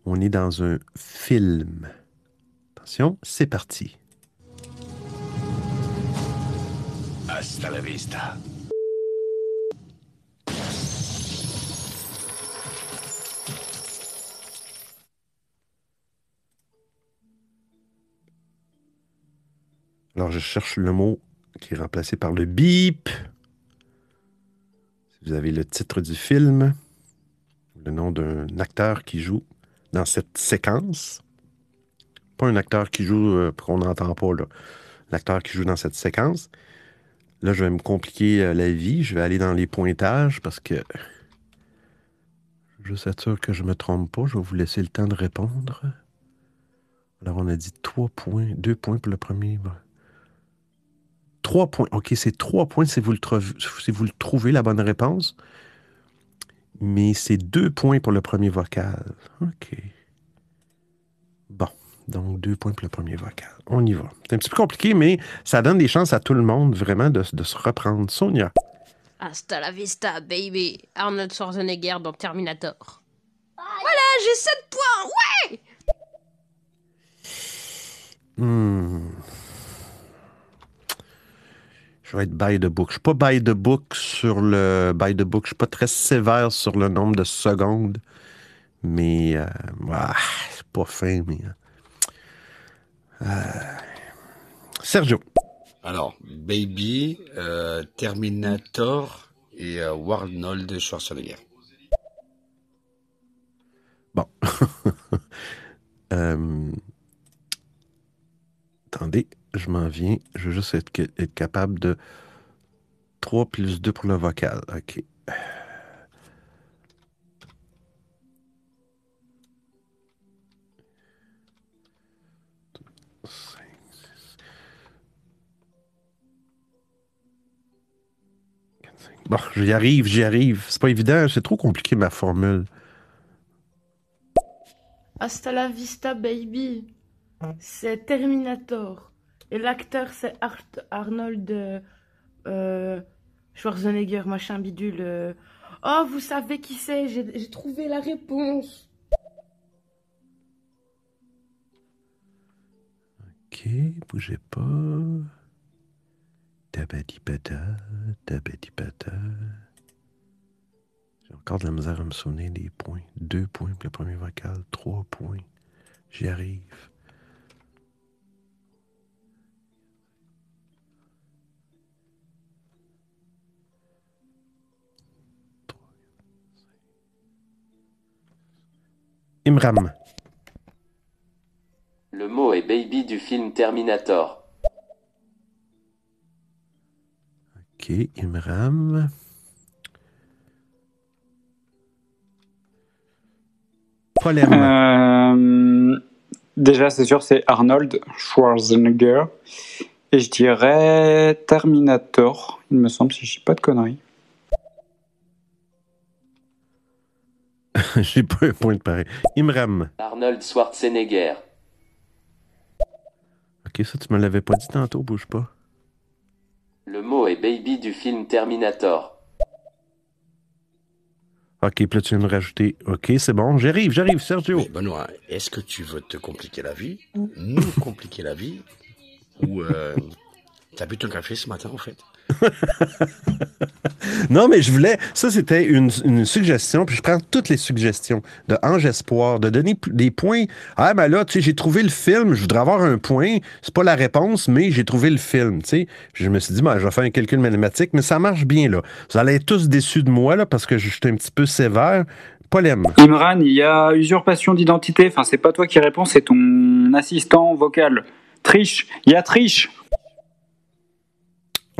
on est dans un film. Attention, c'est parti. Alors, je cherche le mot qui est remplacé par le bip. Vous avez le titre du film, le nom d'un acteur qui joue dans cette séquence. Pas un acteur qui joue euh, qu'on n'entend pas, là. L'acteur qui joue dans cette séquence. Là, je vais me compliquer euh, la vie. Je vais aller dans les pointages parce que je sûr que je ne me trompe pas. Je vais vous laisser le temps de répondre. Alors, on a dit trois points, deux points pour le premier. Trois points. OK, c'est trois points si vous, si vous le trouvez, la bonne réponse. Mais c'est deux points pour le premier vocal. OK. Bon, donc deux points pour le premier vocal. On y va. C'est un petit peu compliqué, mais ça donne des chances à tout le monde vraiment de, de se reprendre. Sonia. Hasta la vista, baby. Arnold Schwarzenegger dans Terminator. Voilà, j'ai 7 points, ouais Hmm. Je vais être by the book. Je suis pas by the book sur le by the book. Je suis pas très sévère sur le nombre de secondes. Mais euh, ah, c'est pas fin, mais. euh, Sergio. Alors, Baby, euh, Terminator et euh, Arnold Schwarzenegger. Bon. (laughs) Euh, Attendez, je m'en viens. Je veux juste être, être capable de 3 plus 2 pour le vocal. OK. Bon, j'y arrive, j'y arrive. C'est pas évident, c'est trop compliqué ma formule. Hasta la vista, baby. C'est Terminator. Et l'acteur, c'est Arnold euh, euh, Schwarzenegger, machin bidule. euh. Oh, vous savez qui c'est? J'ai trouvé la réponse. Ok, bougez pas. Tabadi-bada, tabadi-bada. J'ai encore de la misère à me souvenir des points. Deux points pour le premier vocal, trois points. J'y arrive. Imram. Le mot est baby du film Terminator. Ok, Imram. Problème. Euh, déjà, c'est sûr, c'est Arnold Schwarzenegger. Et je dirais Terminator, il me semble, si je dis pas de conneries. (laughs) J'ai pas un point de pareil. Imram. Arnold Schwarzenegger. Ok, ça, tu me l'avais pas dit tantôt, bouge pas. Le mot est baby du film Terminator. OK, puis là, tu viens me rajouter. OK, c'est bon. J'arrive, j'arrive, Sergio. Mais Benoît, est-ce que tu veux te compliquer la vie, nous compliquer la vie, ou euh, t'as bu ton café ce matin en fait? (laughs) Non, mais je voulais. Ça, c'était une, suggestion. Puis je prends toutes les suggestions de Ange Espoir, de donner des points. Ah, ben là, tu sais, j'ai trouvé le film. Je voudrais avoir un point. C'est pas la réponse, mais j'ai trouvé le film. Tu sais, je me suis dit, ben, je vais faire un calcul mathématique, mais ça marche bien, là. Vous allez être tous déçus de moi, là, parce que je suis un petit peu sévère. Polem. Imran, il y a usurpation d'identité. Enfin, c'est pas toi qui réponds, c'est ton assistant vocal. Triche. Il y a triche.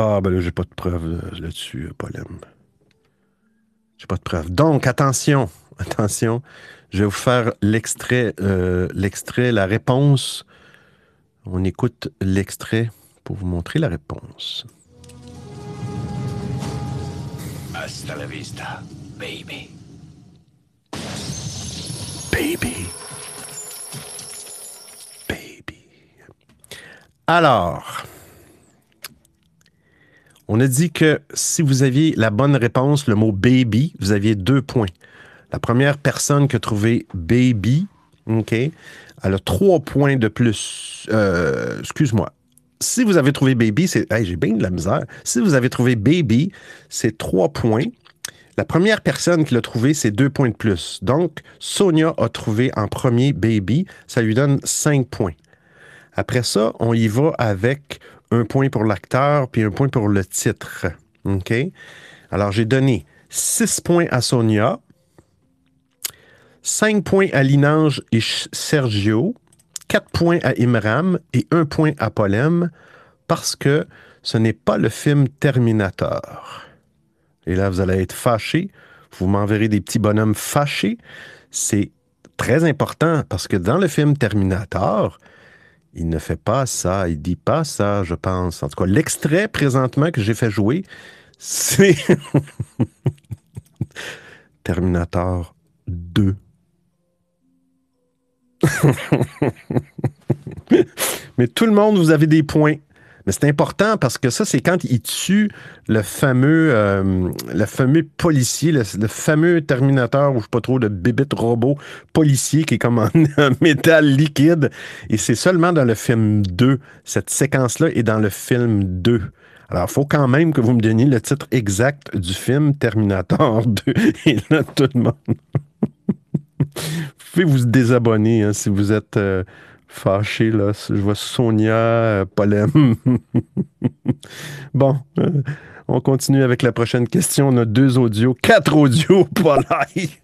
Ah, ben là, j'ai pas de preuve euh, là-dessus, euh, Polem. J'ai pas de preuve. Donc, attention, (laughs) attention. Je vais vous faire l'extrait, euh, l'extrait, la réponse. On écoute l'extrait pour vous montrer la réponse. Hasta la vista, baby. Baby. Baby. Alors, on a dit que si vous aviez la bonne réponse, le mot baby, vous aviez deux points. La première personne qui a trouvé baby, OK, elle a trois points de plus. Euh, excuse-moi. Si vous avez trouvé baby, c'est. Hey, j'ai bien de la misère. Si vous avez trouvé baby, c'est trois points. La première personne qui l'a trouvé, c'est deux points de plus. Donc, Sonia a trouvé en premier Baby. Ça lui donne cinq points. Après ça, on y va avec un point pour l'acteur puis un point pour le titre. Alors, j'ai donné six points à Sonia, cinq points à Linange et Sergio, quatre points à Imram et un point à Polem parce que ce n'est pas le film Terminator. Et là, vous allez être fâchés. Vous m'enverrez des petits bonhommes fâchés. C'est très important parce que dans le film Terminator, il ne fait pas ça, il dit pas ça, je pense. En tout cas, l'extrait présentement que j'ai fait jouer, c'est (laughs) Terminator 2. (laughs) Mais tout le monde, vous avez des points. Mais c'est important parce que ça, c'est quand il tue le fameux, euh, le fameux policier, le, le fameux Terminator, ou je sais pas trop, de bébête robot policier qui est comme en, (laughs) en métal liquide. Et c'est seulement dans le film 2. Cette séquence-là est dans le film 2. Alors, il faut quand même que vous me donniez le titre exact du film Terminator (laughs) 2. Et là, tout le monde. (laughs) vous pouvez vous désabonner hein, si vous êtes euh, fâché. Là. Je vois Sonia, euh, Polem. (laughs) bon, euh, on continue avec la prochaine question. On a deux audios, quatre audios, (laughs) live.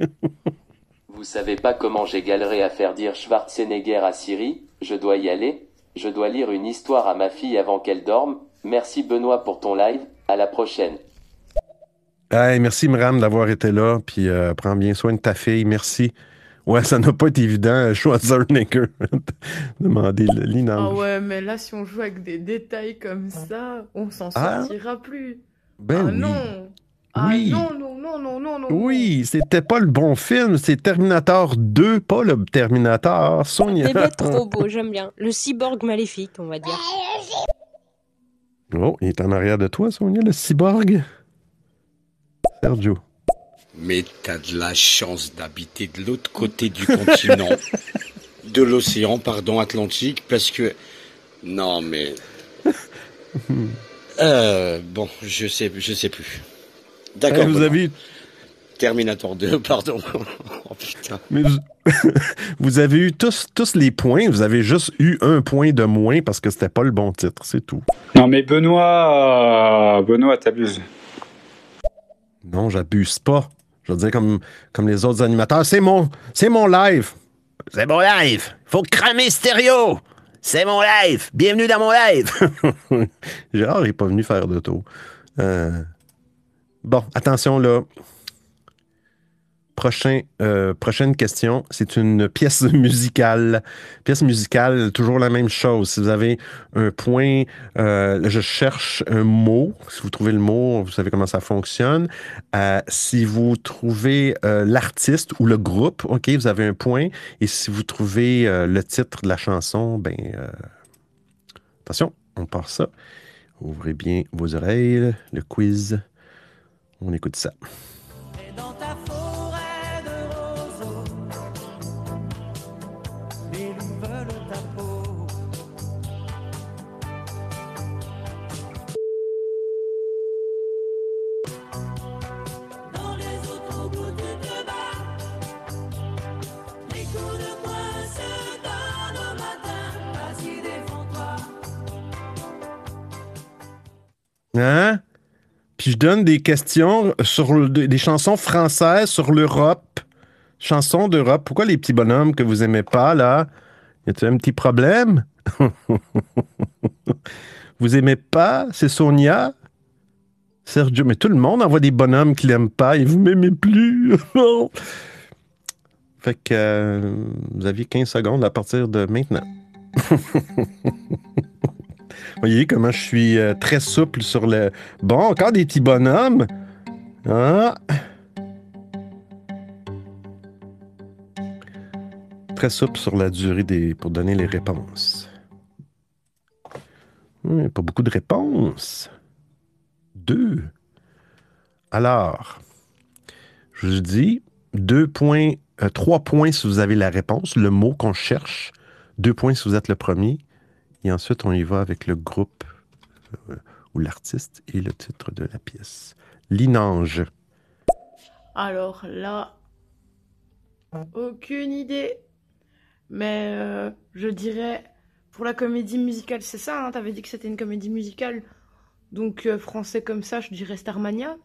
Vous savez pas comment j'ai galéré à faire dire Schwarzenegger à Siri Je dois y aller. Je dois lire une histoire à ma fille avant qu'elle dorme. Merci Benoît pour ton live. À la prochaine. Hey, merci, Mram, d'avoir été là. Puis euh, prends bien soin de ta fille. Merci. Ouais, ça n'a pas été évident, Schwarzenegger. (laughs) Demander le Ah ouais, mais là, si on joue avec des détails comme ça, on s'en Ah. sortira plus. Ben ah oui. non Ah Oui. non, non, non, non, non, non. Oui, c'était pas le bon film. C'est Terminator 2, pas le Terminator. Sonia. Bébé trop (laughs) beau, j'aime bien. Le cyborg maléfique, on va dire. Oh, il est en arrière de toi, Sonia, le cyborg. Sergio. Mais t'as de la chance d'habiter de l'autre côté du continent, (laughs) de l'océan, pardon, Atlantique, parce que... Non, mais... (laughs) Euh, bon, je sais, je sais plus. D'accord. Hey, vous avez, Terminator 2, (laughs) pardon. oh putain. mais vous, vous avez eu tous, tous les points. Vous avez juste eu un point de moins parce que c'était pas le bon titre, c'est tout. Non, mais Benoît, euh, Benoît, t'abuses. Non, j'abuse pas. Je veux dire, comme, comme les autres animateurs, c'est mon, c'est mon live. C'est mon live. Faut cramer stéréo. C'est mon live. Bienvenue dans mon live. (laughs) Gérard n'est pas venu faire de tour. Euh, Bon, attention là. Euh, prochaine question, c'est une pièce (laughs) musicale. Pièce musicale, toujours la même chose. Si vous avez un point, euh, je cherche un mot. Si vous trouvez le mot, vous savez comment ça fonctionne. Euh, si vous trouvez l'artiste ou le groupe, OK, vous avez un point. Et si vous trouvez le titre de la chanson, ben attention, on part ça. Ouvrez bien vos oreilles. Le quiz. On écoute ça. Hein? Puis je donne des questions sur des chansons françaises sur l'Europe. Chansons d'Europe. Pourquoi les petits bonhommes que vous aimez pas, là? Y a-t-il un petit problème? (laughs) vous aimez pas? C'est Sonia? Sergio, mais tout le monde envoie des bonhommes qui l'aiment pas et vous m'aimez plus. (laughs) fait que euh, vous aviez 15 secondes à partir de maintenant. (laughs) Voyez comment je suis euh, très souple sur le. Bon, encore des petits bonhommes. Ah. Très souple sur la durée des. pour donner les réponses. Hmm, pas beaucoup de réponses. Deux. Alors, je vous dis deux points, euh, trois points si vous avez la réponse, le mot qu'on cherche. Deux points si vous êtes le premier. Et ensuite, on y va avec le groupe euh, ou l'artiste et le titre de la pièce. Linange. Alors là, aucune idée. Mais euh, je dirais, pour la comédie musicale, c'est ça, hein, t'avais dit que c'était une comédie musicale. Donc euh, français comme ça, je dirais Starmania.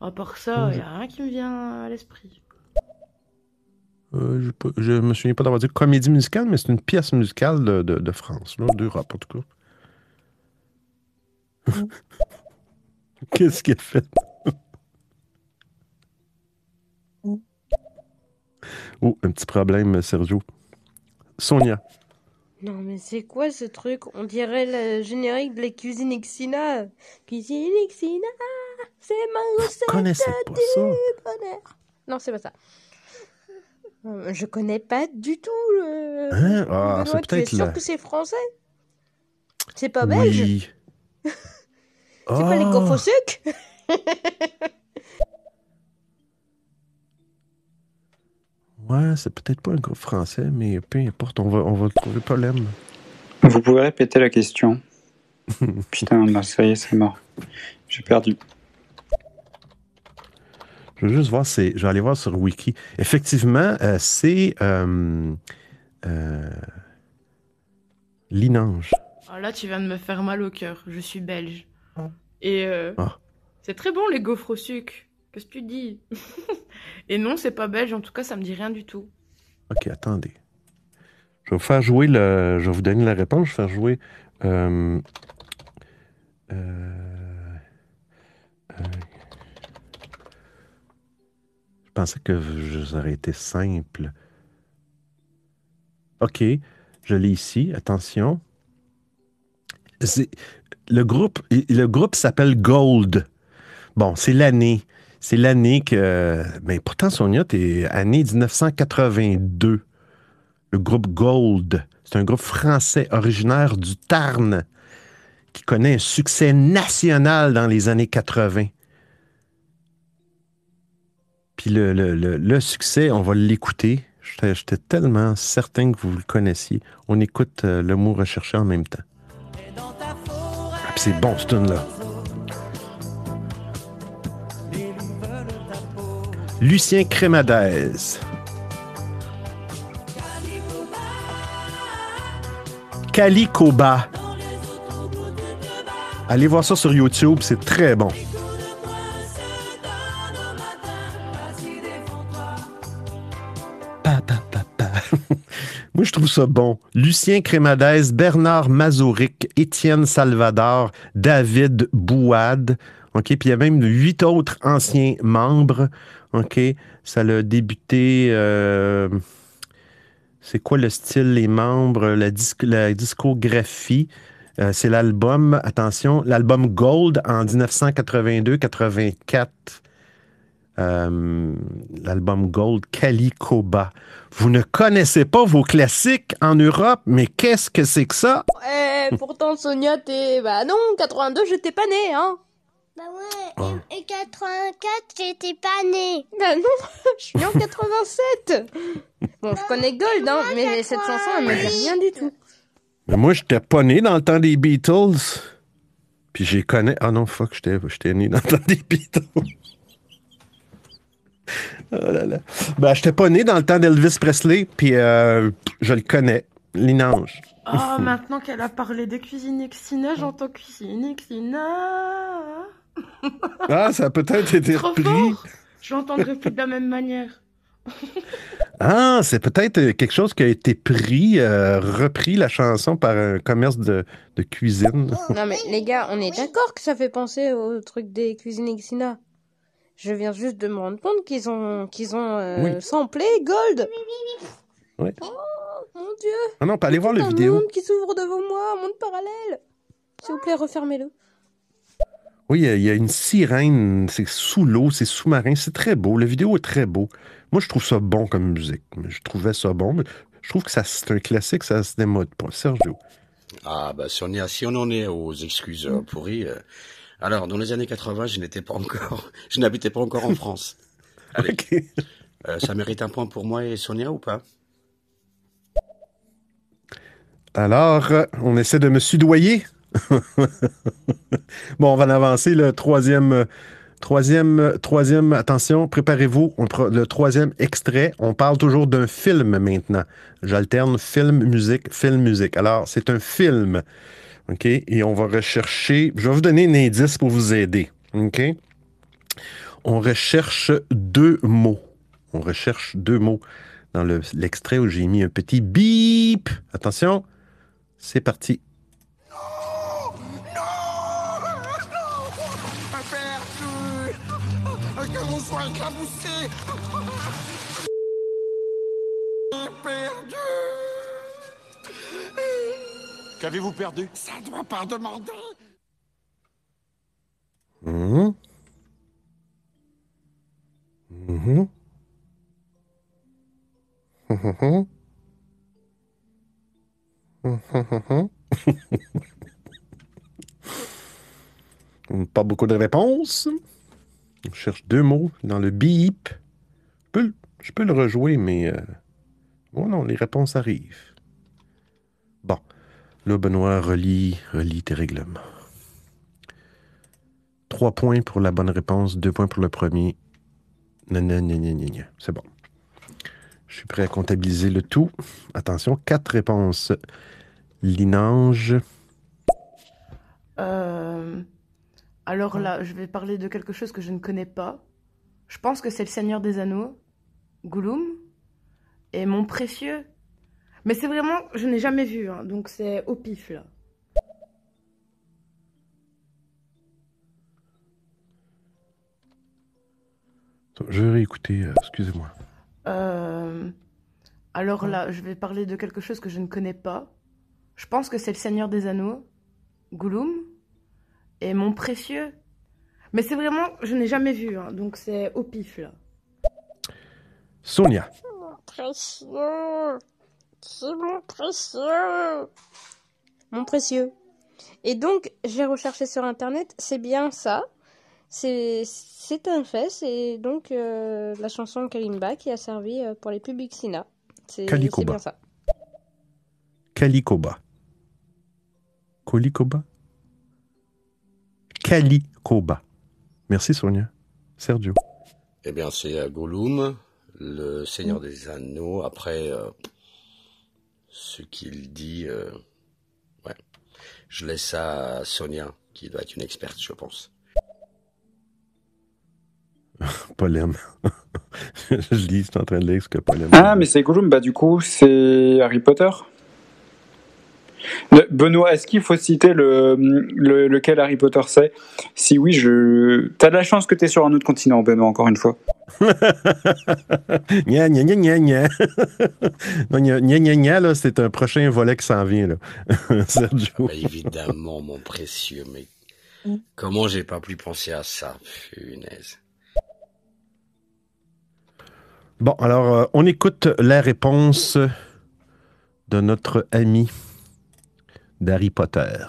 À part ça, il Mhm. a rien qui me vient à l'esprit. Euh, je, je me souviens pas d'avoir dit comédie musicale, mais c'est une pièce musicale de, de- de France, là, d'Europe en tout cas. (laughs) Qu'est-ce qu'il a fait? (laughs) oh, un petit problème, Sergio. Sonia. Non, mais c'est quoi ce truc? On dirait le générique de la cuisine Xina. Cuisine Xina, c'est ma recette du bonheur. Non, c'est pas ça. Euh, Je connais pas du tout le. Hein? Ah, Benoît, c'est tu es peut-être sûr la- que c'est français? C'est pas belge? Oui. (laughs) C'est pas les Ah. gaufres au sucre Ouais, c'est peut-être pas un groupe français, mais peu importe, on va, on va trouver le problème. Vous pouvez répéter la question (laughs) Putain, bah, ça y est, c'est mort. J'ai perdu. Je veux juste voir, c'est, je vais aller voir sur Wiki. Effectivement, euh, c'est euh, euh, Linange. Ah, là, tu viens de me faire mal au cœur. Je suis belge. Et euh, Ah. c'est très bon les gaufres au sucre. Qu'est-ce que tu dis? (laughs) Et non, c'est pas belge. En tout cas, ça me dit rien du tout. Ok, attendez. Je vais vous faire jouer le. Je vais vous donner la réponse. Je vais faire jouer. euh, euh, euh, pensais que ça aurait été simple. Ok, je l'ai ici. Attention. Le groupe, le groupe s'appelle Gold. Bon, c'est l'année. C'est l'année que. Mais pourtant, Sonia, t'es année 1982. Le groupe Gold. C'est un groupe français originaire du Tarn qui connaît un succès national dans les années 80. Puis le, succès, on va l'écouter. J'étais tellement certain que vous le connaissiez. On écoute euh, le mot recherché en même temps. Ah, puis c'est bon, ce tune-là. Lucien Crémadez. Kali Koba. Allez voir ça sur YouTube, c'est très bon. Je trouve ça bon. Lucien Crémadez, Bernard Mazuric, Étienne Salvador, David Bouad. OK, puis il y a même huit autres anciens membres. OK, ça a débuté. euh, c'est quoi le style, les membres, la, la discographie? Euh, c'est l'album, attention, l'album Gold en 1982-84. Euh, l'album Gold Kalikoba. Vous ne connaissez pas vos classiques en Europe, mais qu'est-ce que c'est que ça? Eh, pourtant, Sonia, t'es. Bah non, 82, j'étais pas née, hein Bah ouais, Oh. et, et 84, j'étais pas née. Bah non, (laughs) je suis en 87 Bon, je connais Gold, hein, mais cette chanson, elle me dit rien du tout. Mais moi, j'étais pas né dans le temps des Beatles. Puis j'ai connais. Ah non, fuck, j'étais, j'étais né dans le temps des Beatles. Oh là là. Ben, j'étais pas né dans le temps d'Elvis Presley, puis euh, je le connais. Linange. Oh, maintenant qu'elle a parlé de cuisine Xina, j'entends cuisine Xina. Ah, ça a peut-être été Trop repris. fort. Je l'entendrai plus de la même manière. Ah, c'est peut-être euh, quelque chose qui a été pris, euh, repris la chanson par un commerce de, de cuisine. Non mais les gars, on est d'accord que ça fait penser au truc des cuisines Xina. Je viens juste de me rendre compte qu'ils ont qu'ils ont euh, Oui. samplé Gold. Oui. Oh mon dieu. Ah non, pas aller voir Tout la un vidéo. monde qui s'ouvre devant moi, un monde parallèle. S'il vous plaît, refermez-le. Oui, il y a- il y a une sirène, c'est sous l'eau, c'est sous-marin, c'est très beau. La vidéo est très beau. Moi, je trouve ça bon comme musique. Je trouvais ça bon, mais je trouve que ça c'est un classique, ça se démode pas. Sergio. Ah, bah, si on, est, si on en est aux excuses euh, pourries. euh, alors, dans les années 80, je n'étais pas encore, (laughs) je n'habitais pas encore en France. (laughs) Allez. Euh, ça mérite un point pour moi et Sonia ou pas? Alors, on essaie de me sudoyer. (laughs) bon, on va en avancer. Le troisième, troisième, troisième, attention, préparez-vous. Le troisième extrait, on parle toujours d'un film maintenant. J'alterne film, musique, film, musique. Alors, c'est un film. OK? Et on va rechercher. Je vais vous donner un indice pour vous aider. OK? On recherche deux mots. On recherche deux mots dans le- l'extrait où j'ai mis un petit bip. Attention, c'est parti. Perdu Qu'avez-vous perdu? Ça ne doit pas demander. Mhm. Mhm. Pas beaucoup de réponses. On cherche deux mots dans le bip. Je peux, le- je peux le rejouer, mais... euh, Oh non, les réponses arrivent. Là, Benoît, relis, relis tes règlements. Trois points pour la bonne réponse, deux points pour le premier. C'est bon. Je suis prêt à comptabiliser le tout. Attention, quatre réponses. Linange. Euh, alors là, je vais parler de quelque chose que je ne connais pas. Je pense que c'est le Seigneur des Anneaux, Gollum, et mon précieux. Mais c'est vraiment, je n'ai jamais vu, hein, donc c'est au pif là. Je vais réécouter, euh, excusez-moi. Euh, alors là, je vais parler de quelque chose que je ne connais pas. Je pense que c'est le Seigneur des Anneaux, Gollum, et mon précieux. Mais c'est vraiment, je n'ai jamais vu, hein, donc c'est au pif là. Sonia. Mon précieux. C'est mon précieux. Mon précieux. Et donc, j'ai recherché sur internet, c'est bien ça. C'est c'est un fait, c'est donc euh, la chanson Kalimba qui a servi euh, pour les pubs Xina. C'est bien ça. Kalikoba. Kolikoba? Kalikoba. Merci, Sonia. Sergio. Eh bien, c'est Gollum, le Seigneur des Anneaux. Après, euh, ce qu'il dit, euh, ouais, je laisse ça à Sonia, qui doit être une experte, je pense. (laughs) Polem. (laughs) je lis, je suis en train de lire ce que Polem. Ah, mais c'est Gollum, bah du coup, c'est Harry Potter. Le- Benoît, est-ce qu'il faut citer le, le- lequel Harry Potter c'est Si oui, je. T'as de la chance que t'es sur un autre continent, Benoît, encore une fois. (laughs) Gna, gna, gna, gna, gna. (laughs) non, gna, gna, gna, gna, là, c'est un prochain volet qui s'en vient, là. (laughs) Sergio. Bah, évidemment, mon précieux, mais comment j'ai pas pu penser à ça, punaise. Bon, alors, euh, on écoute la réponse de notre ami d'Harry Potter.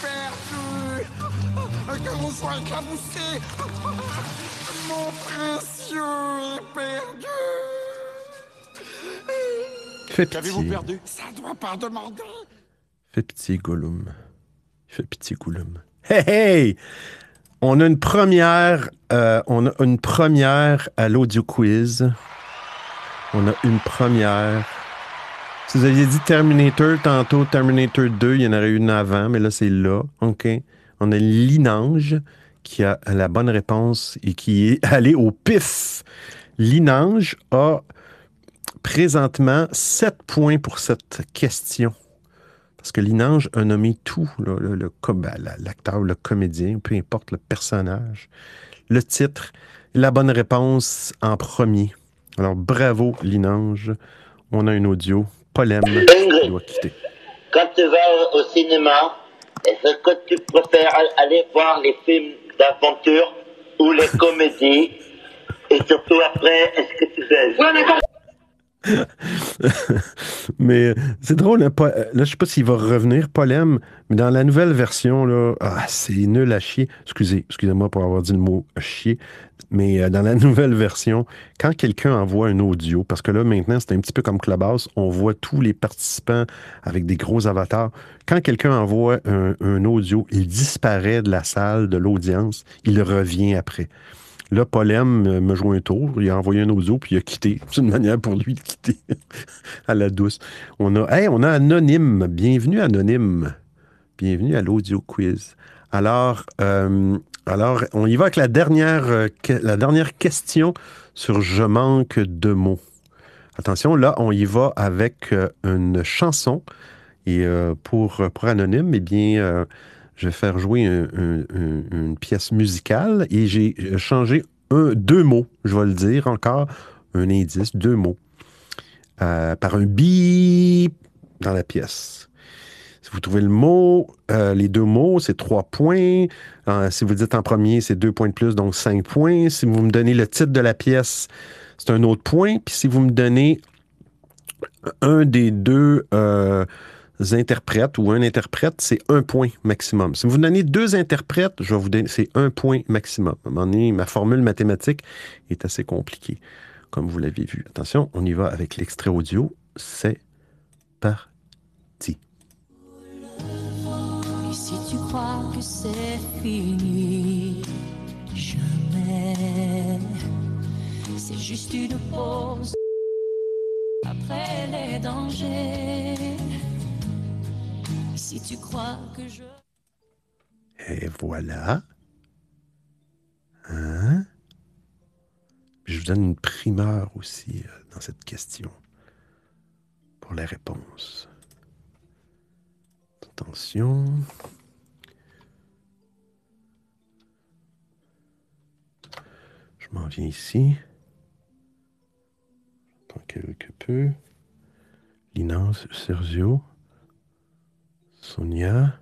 Perdu Que l'on soit éclaboussé Mon précieux est perdu Fais pitié. perdu? Ça doit pas demander Fais pitié, Gollum. Fais pitié, Gollum. Hey, hey! On a une première, euh, on a une première à l'audio quiz. On a une première. Si vous aviez dit Terminator tantôt, Terminator 2, il y en aurait une avant, mais là, c'est là. OK? On a Linange qui a la bonne réponse et qui est (laughs) allé au pif. Linange a présentement 7 points pour cette question. Parce que Linange a nommé tout, là, le, le ben, la- l'acteur, le comédien, peu importe le personnage, le titre, la bonne réponse en premier. Alors bravo Linange. On a un audio. Polem qui doit quitter. Quand tu vas au cinéma, est-ce que tu préfères aller voir les films d'aventure ou les comédies? Et surtout après, est-ce que tu fais (laughs) mais euh, c'est drôle, hein, euh, là, je sais pas s'il va revenir, Polem, mais dans la nouvelle version, là, ah, c'est nul à chier. Excusez, excusez-moi pour avoir dit le mot chier, mais euh, dans la (laughs) nouvelle version, quand quelqu'un envoie un audio, parce que là, maintenant, c'est un petit peu comme Clubhouse, on voit tous les participants avec des gros avatars. Quand quelqu'un envoie un audio, il disparaît de la salle, de l'audience, il revient après. Là, Polem me joue un tour, il a envoyé un audio, puis il a quitté. (laughs) C'est une manière pour lui de quitter (laughs) à la douce. On a, hey, on a Anonyme. Bienvenue, Anonyme. Bienvenue à l'audio quiz. Alors, euh, alors, on y va avec la dernière, euh, la dernière question sur Je manque de mots. Attention, là, on y va avec euh, une chanson. Et pour, Anonyme, eh bien, je vais faire jouer un- un- un- une pièce musicale et j'ai euh, changé un, deux mots, je vais le dire encore, un indice, deux mots, euh, par un bip dans la pièce. Si vous trouvez le mot, euh, les deux mots, c'est trois points. Si vous dites en premier, c'est deux points de plus, donc cinq points. Si vous me donnez le titre de la pièce, c'est un autre point. Puis si vous me donnez un des deux interprètes ou un interprète, c'est un point maximum. Si vous donnez deux interprètes, je vais vous donner, c'est un point maximum. À un moment donné, ma formule mathématique est assez compliquée, comme vous l'avez vu. Attention, on y va avec l'extrait audio. C'est parti. Si tu crois que c'est fini. C'est juste une pause après les dangers. Si tu crois que je. Et voilà. Hein? Je vous donne une primeur aussi euh, dans cette question pour la réponse. Attention. Je m'en viens ici. Quelque peu. Lina, Sergio, Sonia.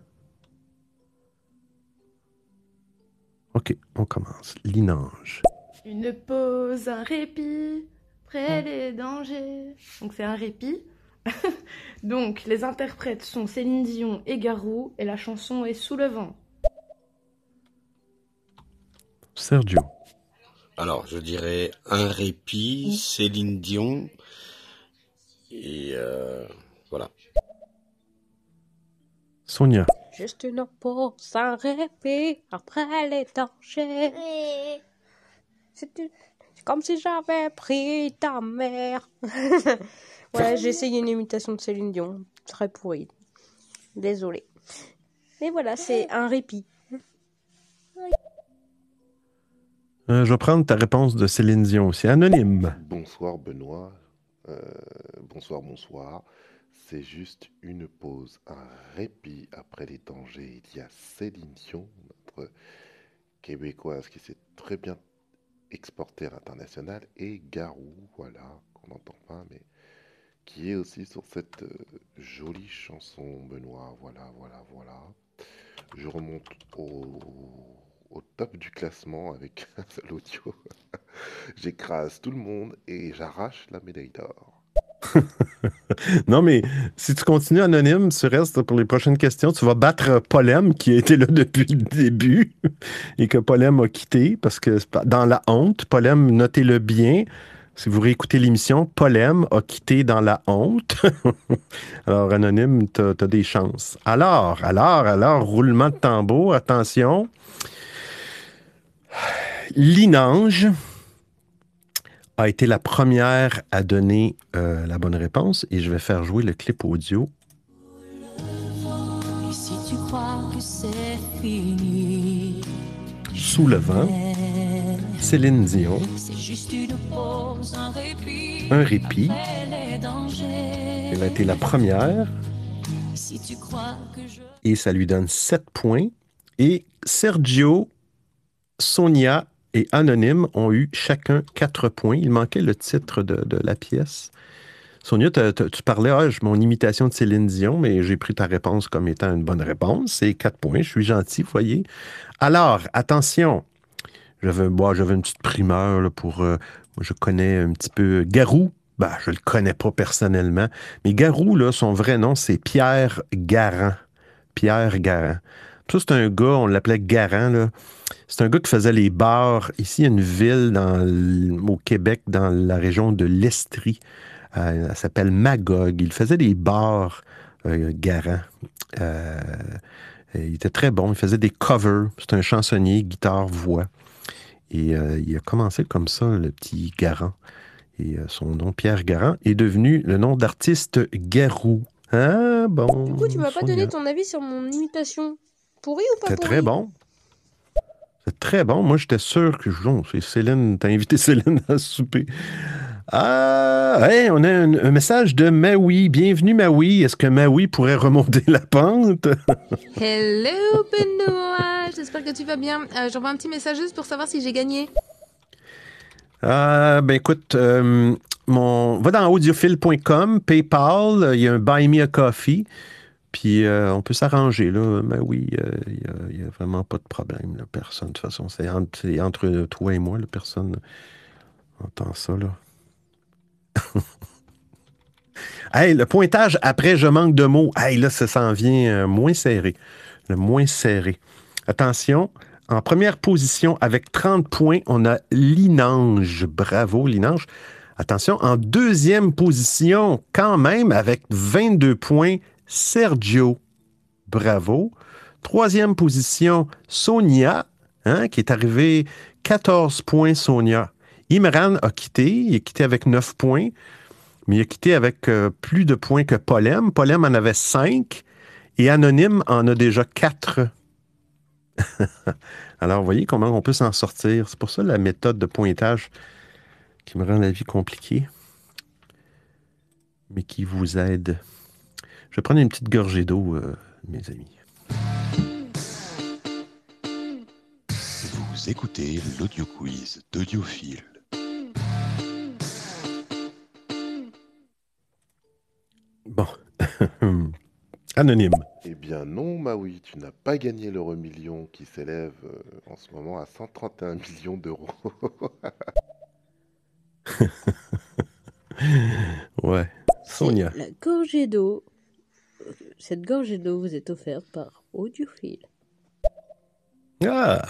OK, on commence. Linange. Une pause, un répit, près les dangers. Donc c'est un répit. (laughs) Donc les interprètes sont Céline Dion et Garou et la chanson est Sous le vent. Sergio. Alors, je dirais un répit, Céline Dion, et euh. Sonia. Juste une pause, un répit, après les dangers. C'est une- comme si j'avais pris ta mère. (laughs) ouais, j'ai essayé une imitation de Céline Dion. Très pourrie. Désolée. Mais voilà, c'est un répit. Euh, je vais prendre ta réponse de Céline Dion aussi. Anonyme. Bonsoir Benoît. Euh, bonsoir, bonsoir. C'est juste une pause, un répit après les dangers. Il y a Céline Dion, notre québécoise qui s'est très bien exportée à l'international, et Garou, voilà, qu'on n'entend pas, mais qui est aussi sur cette euh, jolie chanson, Benoît. Voilà, voilà, voilà. Je remonte au, au top du classement avec (laughs) un seul audio. J'écrase tout le monde et j'arrache la médaille d'or. (laughs) non, mais si tu continues anonyme, tu restes pour les prochaines questions. Tu vas battre Polem, qui a été là (laughs) depuis le début et que Polem a quitté parce que dans la honte, Polem, notez-le bien. Si vous réécoutez l'émission, Polem a quitté dans la honte. (laughs) alors, anonyme, tu as, des chances. Alors, alors, alors, roulement de tambour, attention. Linange a été la première à donner euh, la bonne réponse et je vais faire jouer le clip audio. Et si tu crois que c'est fini, Sous le vent, Céline Dion, c'est juste une pause, un répit. Un elle a été la première Si tu crois que je et ça lui donne 7 points. Et Sergio, Sonia et Anonyme ont eu chacun 4 points. Il manquait le titre de, la pièce. Sonia, tu parlais, ah, mon imitation de Céline Dion, mais j'ai pris ta réponse comme étant une bonne réponse. C'est 4 points. Je suis gentil, voyez. Alors, attention. J'avais une petite primeur là, pour. euh, moi, je connais un petit peu Garou. Ben, je le connais pas personnellement. Mais Garou, son vrai nom, c'est Pierre Garand. Pierre Garand. Ça, c'est un gars, on l'appelait Garand, là. C'est un gars qui faisait les bars. Ici, il y a une ville dans au Québec, dans la région de l'Estrie. Euh, elle s'appelle Magog. Il faisait des bars, euh. Euh, il était très bon. Il faisait des covers. C'est un chansonnier, guitare, voix. Et euh, il a commencé comme ça, le petit Garand. Et son nom, Pierre Garand, est devenu le nom d'artiste Garou. Ah, bon. Du coup, tu m'as pas donné ton avis sur mon imitation. Pourri ou pas C'était très bon. Très bon. Moi, j'étais sûr que c'est Céline. T'as invité (laughs) Céline à souper. Ah, hey, on a un, un message de Maui. Bienvenue, Maui. Est-ce que Maui pourrait remonter la pente? (laughs) Hello Benoît, j'espère que tu vas bien. Euh, J'envoie un petit message juste pour savoir si j'ai gagné. Ah, ben écoute, euh, mon, va dans audiophile.com, PayPal, il y a un Buy Me a Coffee, puis euh, on peut s'arranger, là. Mais oui, euh, il n'y a, vraiment pas de problème, là. Personne, de toute façon, c'est entre, c'est entre toi et moi, là, personne entend ça, là. (laughs) hey, le pointage après, je manque de mots. Hey, là, ça s'en vient euh, moins serré. Le moins serré. Attention, en première position, avec 30 points, on a Linange. Bravo, Linange. Attention, en deuxième position, quand même, avec 22 points, Sergio. Bravo. Troisième position, Sonia, hein, qui est arrivée 14 points, Sonia. Imran a quitté, il a quitté avec 9 points, mais il a quitté avec euh, plus de points que Polem. Polem en avait 5 et Anonyme en a déjà 4. (laughs) Alors, vous voyez comment on peut s'en sortir. C'est pour ça la méthode de pointage qui me rend la vie compliquée, mais qui vous aide. Je vais prendre une petite gorgée d'eau, euh, mes amis. Vous écoutez l'audio quiz d'Audiophile. Bon. (laughs) Anonyme. Eh bien non, Maui, tu n'as pas gagné l'euro million qui s'élève euh, en ce moment à 131 millions d'euros. (laughs) ouais. Sonia. La gorgée d'eau. Cette gorgée d'eau vous est offerte par Audiophile. Ah!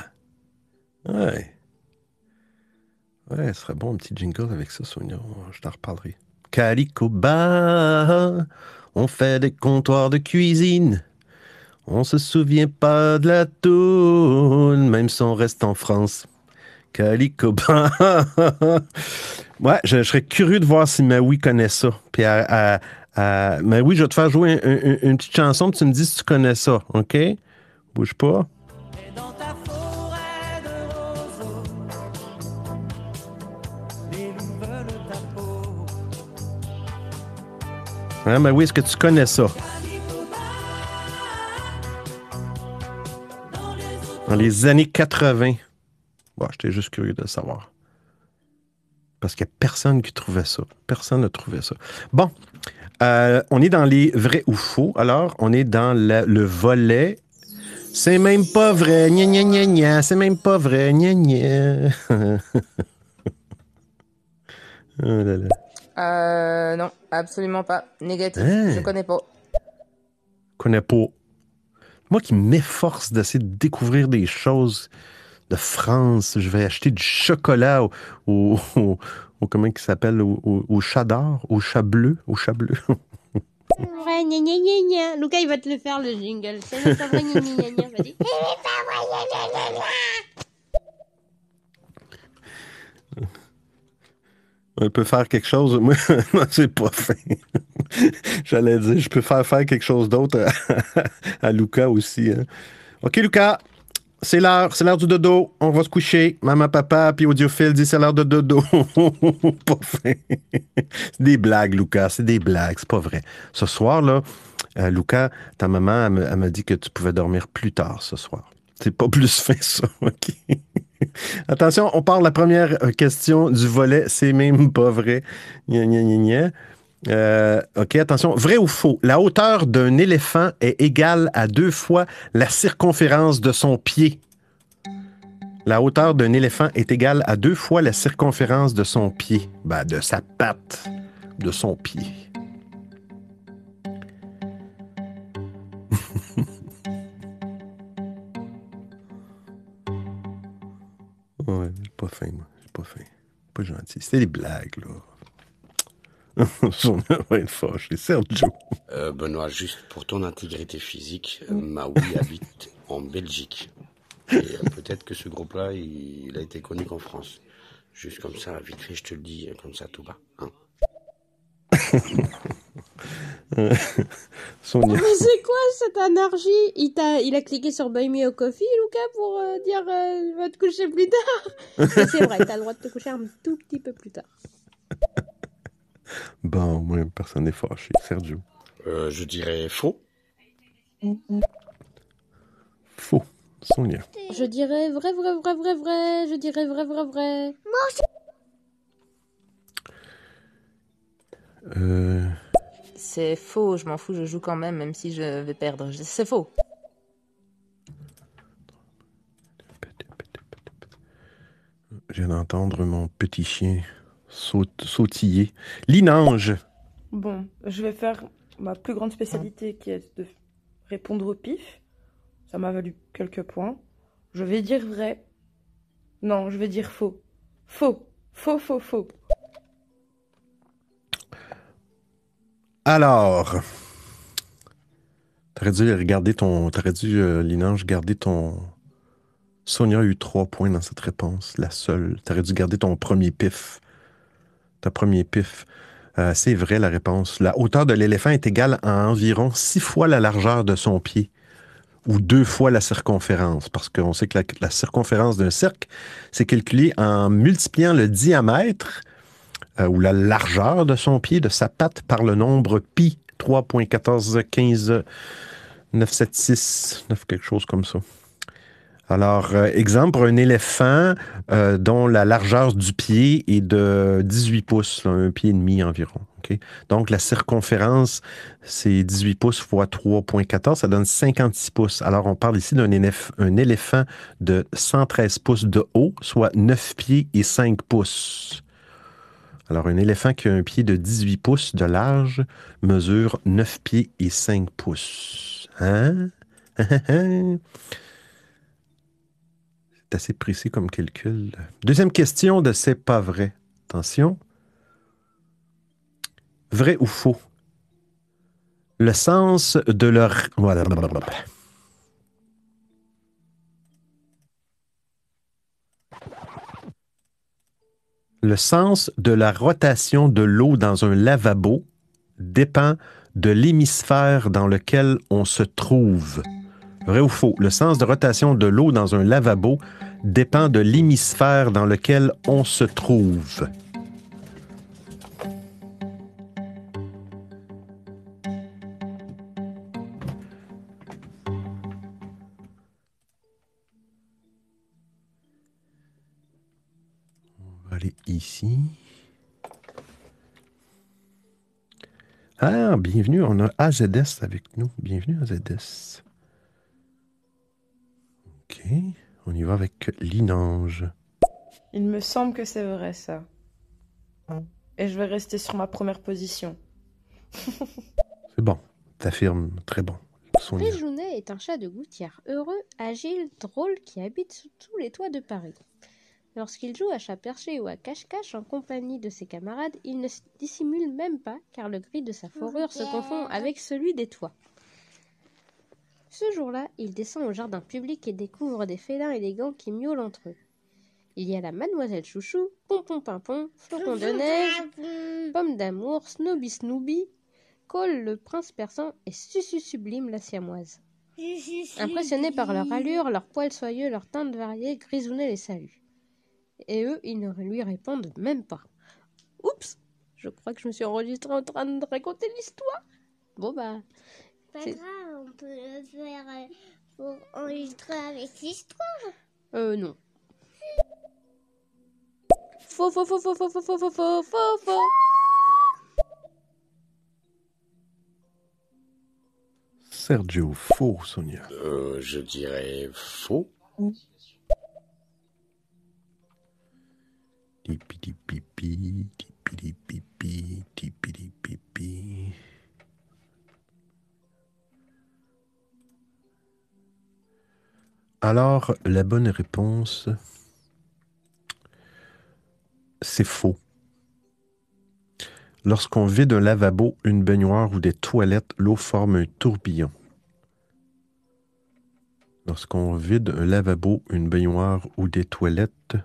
Ouais. Ouais, ce serait bon un petit jingle avec ça, Sonia. Je t'en reparlerai. Calico Bar, on fait des comptoirs de cuisine. On se souvient pas de la toune, même si on reste en France. Calico Bar. (laughs) ouais, je, je serais curieux de voir si Maui connaît ça. Puis à, à- à- Maui, je vais te faire jouer un- un- une petite chanson, puis tu me dis si tu connais ça, OK? Bouge pas. Hein, mais oui, est-ce que tu connais ça? Dans les années 80. Bon, j'étais juste curieux de savoir. Parce qu'il n'y a personne qui trouvait ça. Personne ne trouvait ça. Bon, euh, on est dans les vrais ou faux. Alors, on est dans la- le volet. C'est même pas vrai. Gna gna gna gna. C'est même pas vrai. Gna gna. (laughs) oh là là. Euh, non, absolument pas. Négatif, Hein? je connais pas. connais pas. Moi qui m'efforce d'essayer de découvrir des choses de France, je vais acheter du chocolat au, au, au- au- comment il s'appelle, au, au, au chat d'or, au chat bleu, au chat bleu. Ouais, gna gna gna gna. Lucas, il va te le faire, le jingle. C'est vrai. Vas-y. (laughs) On peut faire quelque chose. (laughs) Moi, non, c'est pas fin. J'allais dire, je peux faire faire quelque chose d'autre à, (laughs) à Lucas aussi. hein. OK, Lucas, c'est l'heure. C'est l'heure du dodo. On va se coucher. Maman, papa, puis audiophile dit c'est l'heure de dodo. (laughs) pas fin. c'est des blagues, Lucas. C'est des blagues. C'est pas vrai. Ce soir, là, euh, Lucas, ta maman, elle me- elle m'a dit que tu pouvais dormir plus tard ce soir. C'est pas plus (laughs) fin, ça. OK? (laughs) Attention, on parle de la première euh, question du volet. C'est même pas vrai. Gna, gna, gna. Euh, OK, attention. Vrai ou faux? La hauteur d'un éléphant est égale à deux fois la circonférence de son pied. La hauteur d'un éléphant est égale à deux fois la circonférence de son pied. Ben, de sa patte, de son pied. (laughs) Ouais, j'ai pas faim, moi. J'ai pas faim. Pas gentil. C'était des blagues, là. (laughs) Être fâché. Sergio. Euh, Benoît, juste pour ton intégrité physique, euh, Maui (laughs) habite en Belgique. Et euh, peut-être que ce groupe-là, il, il a été connu qu'en France. Juste comme ça, vite fait, je te le dis, euh, comme ça, tout bas. Hein. (laughs) Sonia. Mais c'est quoi cette énergie il, t'a, il a cliqué sur Buy Me a Coffee, Lucas, pour euh, dire euh, va te coucher plus tard. Mais c'est vrai, t'as le droit de te coucher un tout petit peu plus tard. Bon, moi, personne n'est fâché. Sergio. Euh, je dirais faux. Faux. Sonia. Je dirais vrai, vrai, vrai, vrai, vrai. Je dirais vrai, vrai, vrai. Moi aussi. Euh, C'est faux, je m'en fous, je joue quand même, même si je vais perdre. C'est faux. je viens d'entendre mon petit chien saut- sautiller. Linange. Bon, je vais faire ma plus grande spécialité qui est de répondre au pif. Ça m'a valu quelques points. Je vais dire vrai. Non, je vais dire faux. Faux. Faux, faux, faux. Alors, t'aurais dû regarder ton. T'aurais dû, euh, Linange, garder ton. Sonia a eu trois points dans cette réponse, la seule. T'aurais dû garder ton premier pif. Ta premier pif. Euh, c'est vrai la réponse. La hauteur de l'éléphant est égale à environ six fois la largeur de son pied ou deux fois la circonférence, parce qu'on sait que la, circonférence d'un cercle, c'est calculé en multipliant le diamètre euh, ou la largeur de son pied, de sa patte, par le nombre pi, 3.1415 976, 9 quelque chose comme ça. Alors, euh, exemple, un éléphant euh, dont la largeur du pied est de 18 pouces, un pied et demi environ. Donc, la circonférence, c'est 18 pouces fois 3,14, ça donne 56 pouces. Alors, on parle ici d'un éléph- un éléphant de 113 pouces de haut, soit 9 pieds et 5 pouces. Alors, un éléphant qui a un pied de 18 pouces de large mesure 9 pieds et 5 pouces. Hein? (laughs) C'est assez précis comme calcul. Deuxième question de c'est pas vrai. Attention. Vrai ou faux? Le sens de. Le sens de la rotation de l'eau dans un lavabo dépend de l'hémisphère dans lequel on se trouve. Vrai ou faux? Le sens de rotation de l'eau dans un lavabo dépend de l'hémisphère dans lequel on se trouve. On va aller ici. Ah, bienvenue, on a AZS avec nous. Bienvenue AZS. OK, on y va avec Linange. Il me semble que c'est vrai, ça. Et je vais rester sur ma première position. (laughs) C'est bon, t'affirmes, très bon. Sonia. Réjounet est un chat de gouttière heureux, agile, drôle qui habite sous tous les toits de Paris. Lorsqu'il joue à chat perché ou à cache-cache en compagnie de ses camarades, il ne se dissimule même pas car le gris de sa fourrure se confond avec celui des toits. Ce jour-là, il descend au jardin public et découvre des félins élégants qui miaulent entre eux. Il y a la Mademoiselle Chouchou, Pompon Pimpon, Flocon de Neige, Pomme d'amour, Snooby Snooby, Cole le prince persan et Susu Sublime la siamoise. Impressionnés par leur allure, leur poils soyeux, leur teinte variée, Grisounet les salue. Et eux, ils ne lui répondent même pas. Oups Je crois que je me suis enregistrée en train de raconter l'histoire. Bon bah... Pas grave, on peut le faire euh, pour enregistrer avec l'histoire. Euh, non. Faux, faux, faux, faux, faux, faux, faux, faux, faux, faux, faux. Sergio, faux, Sonia. Euh, je dirais faux. Tipidi-pipi, tipidi-pipi, tipidi-pipi. Alors, la bonne réponse, c'est faux. Lorsqu'on vide un lavabo, une baignoire ou des toilettes, l'eau forme un tourbillon. Lorsqu'on vide un lavabo, une baignoire ou des toilettes,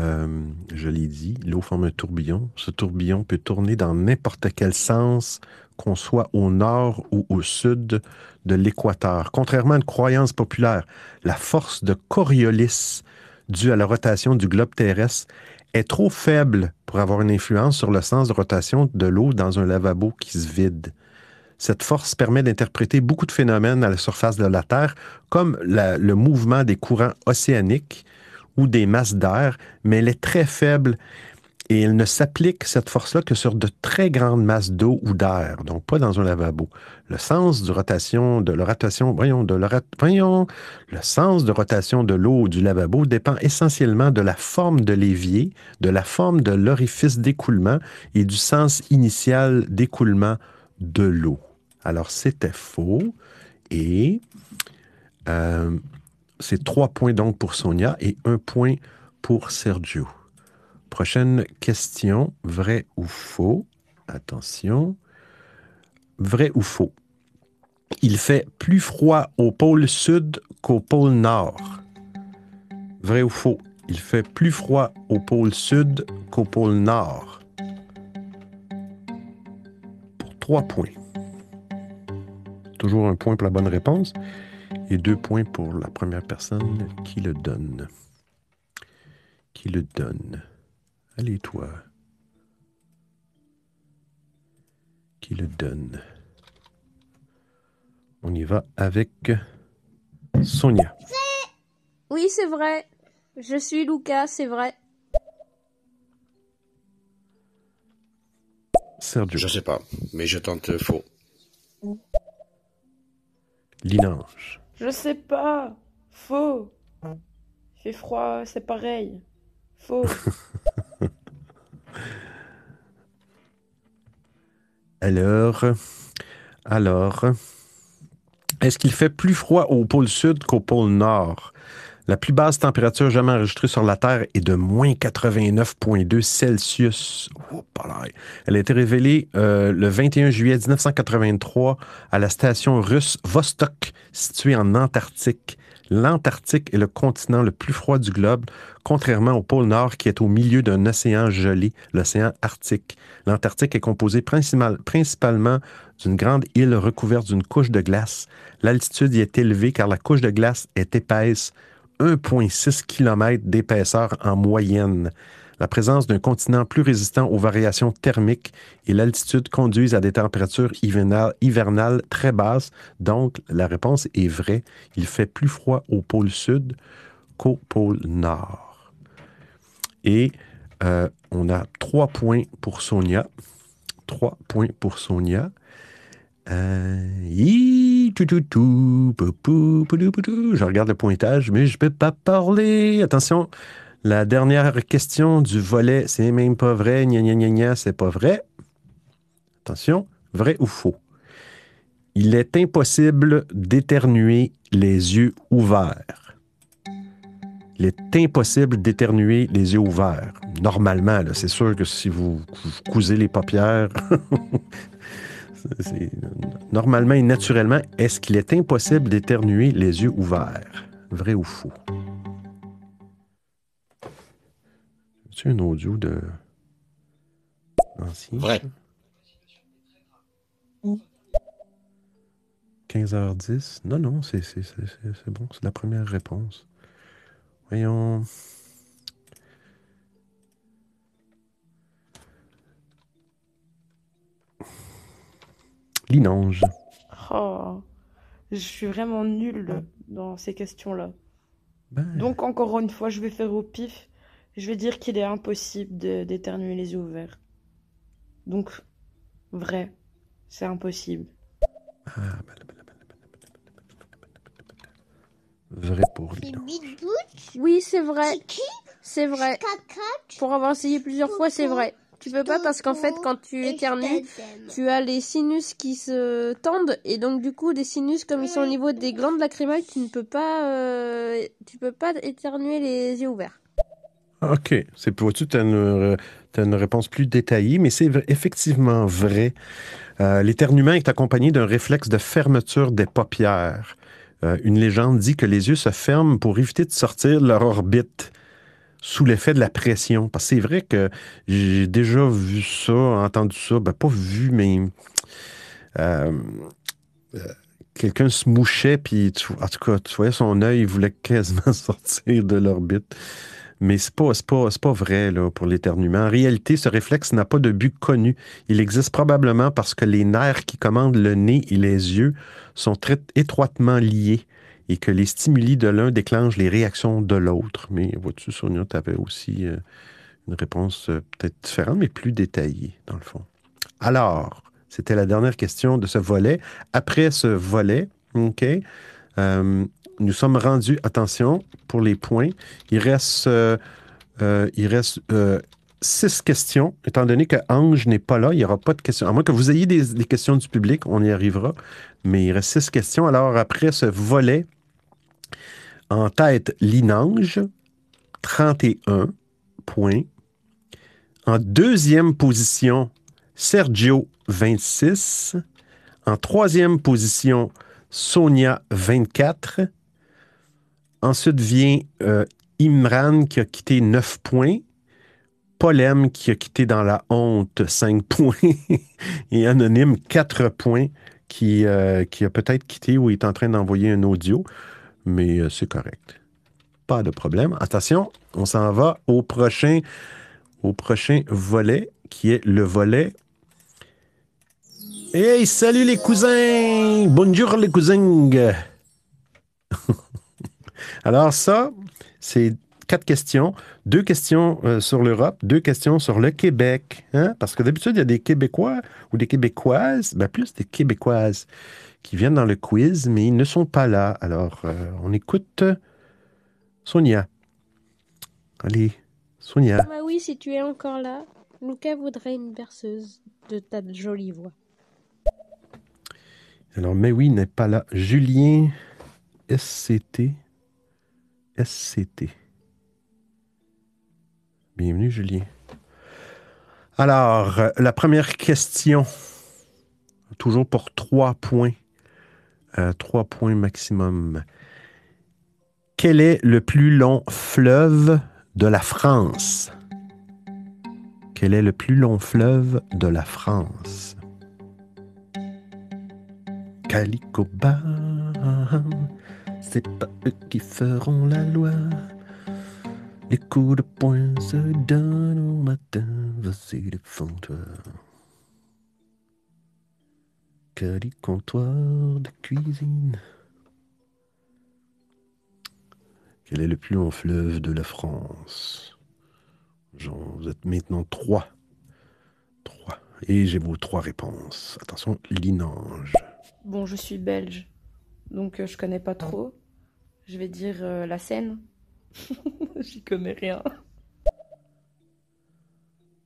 euh, je l'ai dit, l'eau forme un tourbillon. Ce tourbillon peut tourner dans n'importe quel sens, qu'on soit au nord ou au sud de l'équateur. Contrairement à une croyance populaire, la force de Coriolis, due à la rotation du globe terrestre, est trop faible pour avoir une influence sur le sens de rotation de l'eau dans un lavabo qui se vide. Cette force permet d'interpréter beaucoup de phénomènes à la surface de la Terre, comme le mouvement des courants océaniques ou des masses d'air, mais elle est très faible et elle ne s'applique, cette force-là, que sur de très grandes masses d'eau ou d'air, donc pas dans un lavabo. Le sens de rotation, de la rotation, voyons, le sens de rotation de l'eau du lavabo dépend essentiellement de la forme de l'évier, de la forme de l'orifice d'écoulement et du sens initial d'écoulement de l'eau. Alors, c'était faux. Et euh, c'est trois points donc pour Sonia et un point pour Sergio. Prochaine question, vrai ou faux? Attention. Vrai ou faux? Il fait plus froid au pôle sud qu'au pôle nord. Vrai ou faux? Il fait plus froid au pôle sud qu'au pôle nord. Pour trois points. Toujours un point pour la bonne réponse et deux points pour la première personne qui le donne. Qui le donne. Allez, toi. Qui le donne. On y va avec Sonia. Oui, c'est vrai. Je suis Lucas, c'est vrai. Sergio. Je sais pas, mais je tente faux. Linange. Je sais pas. Faux. Il fait froid, c'est pareil. Faux. (laughs) Alors, alors, est-ce qu'il fait plus froid au pôle sud qu'au pôle nord? La plus basse température jamais enregistrée sur la Terre est de moins 89,2 Celsius. Oh. Elle a été révélée euh, le 21 juillet 1983 à la station russe Vostok, située en Antarctique. L'Antarctique est le continent le plus froid du globe, contrairement au pôle Nord qui est au milieu d'un océan gelé, l'océan Arctique. L'Antarctique est composé principal- principalement d'une grande île recouverte d'une couche de glace. L'altitude y est élevée car la couche de glace est épaisse, 1,6 km d'épaisseur en moyenne. La présence d'un continent plus résistant aux variations thermiques et l'altitude conduisent à des températures hivernales, très basses. Donc, la réponse est vraie. Il fait plus froid au pôle sud qu'au pôle nord. Et euh, on a trois points pour Sonia. Trois points pour Sonia. Euh, Je regarde le pointage, mais je ne peux pas parler. Attention, la dernière question du volet, c'est même pas vrai, gna gna gna gna, c'est pas vrai. Attention, vrai ou faux? Il est impossible d'éternuer les yeux ouverts. Il est impossible d'éternuer les yeux ouverts. Normalement, c'est sûr que si vous cousez les paupières, (laughs) c'est- normalement et naturellement, est-ce qu'il est impossible d'éternuer les yeux ouverts? Vrai ou faux? C'est un audio de. Ancien. Vrai. 15h10. Non, non, c'est bon. C'est la première réponse. Voyons. Linange. Oh, je suis vraiment nulle dans ces questions-là. Ben, Donc, encore une fois, je vais faire au pif. Je vais dire qu'il est impossible de- d'éternuer les yeux ouverts. Donc, vrai, c'est impossible. Vrai pour lui. Oui, c'est vrai. C'est vrai. Pour avoir essayé plusieurs fois, c'est vrai. Tu peux pas parce qu'en fait, quand tu éternues, tu as les sinus qui se tendent et donc du coup, les sinus comme ils sont au niveau des glandes lacrymales, tu ne peux pas, euh, tu peux pas éternuer les yeux ouverts. OK. C'est pour tu as une, t'as une réponse plus détaillée, mais c'est effectivement vrai. Euh, L'éternuement est accompagné d'un réflexe de fermeture des paupières. Euh, une légende dit que les yeux se ferment pour éviter de sortir de leur orbite sous l'effet de la pression. Parce que c'est vrai que j'ai déjà vu ça, entendu ça, ben pas vu, mais euh, euh, quelqu'un se mouchait, puis en tout cas, tu voyais son œil, il voulait quasiment (laughs) sortir de l'orbite. Mais pas, c'est pas, vrai pour l'éternuement. En réalité, ce réflexe n'a pas de but connu. Il existe probablement parce que les nerfs qui commandent le nez et les yeux sont très étroitement liés et que les stimuli de l'un déclenchent les réactions de l'autre. Mais vois-tu, Sonia, tu avais aussi euh, une réponse euh, peut-être différente, mais plus détaillée, dans le fond. Alors, c'était la dernière question de ce volet. Après ce volet, OK, euh, nous sommes rendus, attention, pour les points, il reste, il reste six questions. Étant donné que Ange n'est pas là, il n'y aura pas de questions. À moins que vous ayez des questions du public, on y arrivera. Mais il reste six questions. Alors, après ce volet, en tête, Linange, 31 points. En deuxième position, Sergio, 26. En troisième position, Sonia, 24. Ensuite vient euh, Imran qui a quitté 9 points. Polem qui a quitté dans la honte 5 (laughs) points. Et Anonyme 4 points euh, qui a peut-être quitté ou est en train d'envoyer un audio. Mais euh, c'est correct. Pas de problème. Attention, on s'en va au prochain, au prochain volet qui est le volet Hey, salut les cousins! Bonjour les cousins! (laughs) Alors ça, c'est quatre questions. Deux questions euh, sur l'Europe, deux questions sur le Québec. hein? Parce que d'habitude, il y a des Québécois ou des Québécoises, ben plus des Québécoises qui viennent dans le quiz, mais ils ne sont pas là. Alors, euh, on écoute Sonia. Allez, Sonia. Bah oui, si tu es encore là, Lucas voudrait une berceuse de ta jolie voix. Alors, mais oui, n'est pas là. Julien SCT. SCT. Bienvenue, Julien. Alors, la première question, toujours pour trois points. Trois points maximum. Quel est le plus long fleuve de la France? Quel est le plus long fleuve de la France? Calico c'est pas eux qui feront la loi. Les coups de poing se donnent au matin, vas-y comptoir de cuisine. Quel est le plus long fleuve de la France? Genre, vous êtes maintenant trois. Trois. Et j'ai vos trois réponses. Attention, Linange. Bon, je suis belge, donc euh, je connais pas trop. Je vais dire euh, la Seine. (laughs) J'y connais rien.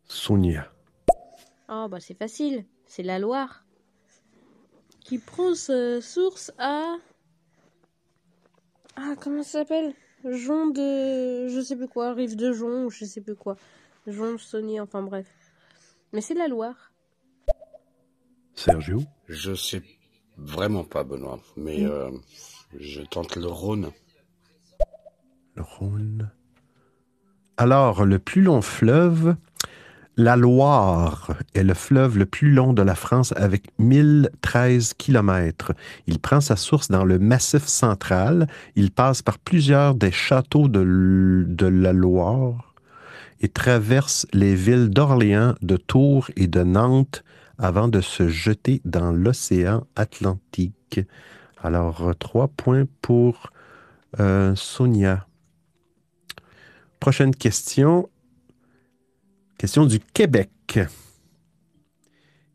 Sonia. Oh, bah c'est facile, c'est la Loire. Qui prend sa source à. Ah, comment ça s'appelle? Jon de. Je sais plus quoi, rive de Jon, ou je sais plus quoi. Jon, Sony, enfin bref. Mais c'est la Loire. Sergio? Je sais vraiment pas, Benoît, mais euh, je tente le Rhône. Le Rhône. Alors, le plus long fleuve, la Loire est le fleuve le plus long de la France avec 1013 km. Il prend sa source dans le Massif central. Il passe par plusieurs des châteaux de, la Loire et traverse les villes d'Orléans, de Tours et de Nantes avant de se jeter dans l'océan Atlantique. Alors, trois points pour euh, Sonia. Prochaine question. Question du Québec.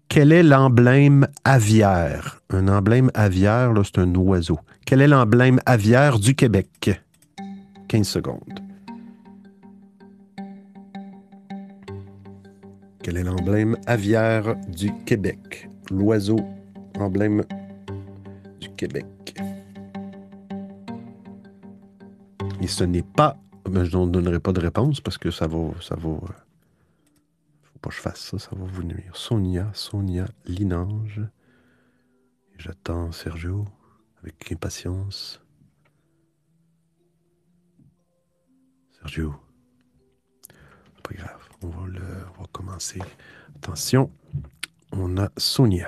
Quel est l'emblème aviaire? Un emblème aviaire, là, c'est un oiseau. Quel est l'emblème aviaire du Québec? 15 secondes. Quel est l'emblème aviaire du Québec? L'oiseau, emblème du Québec. Et ce n'est pas. ben, je ne donnerai pas de réponse parce que ça va. Ça va faut pas que je fasse ça, ça va vous nuire. Sonia, Sonia, Linange. J'attends Sergio avec impatience. Sergio. C'est pas grave. On va, le, on va commencer. Attention. On a Sonia.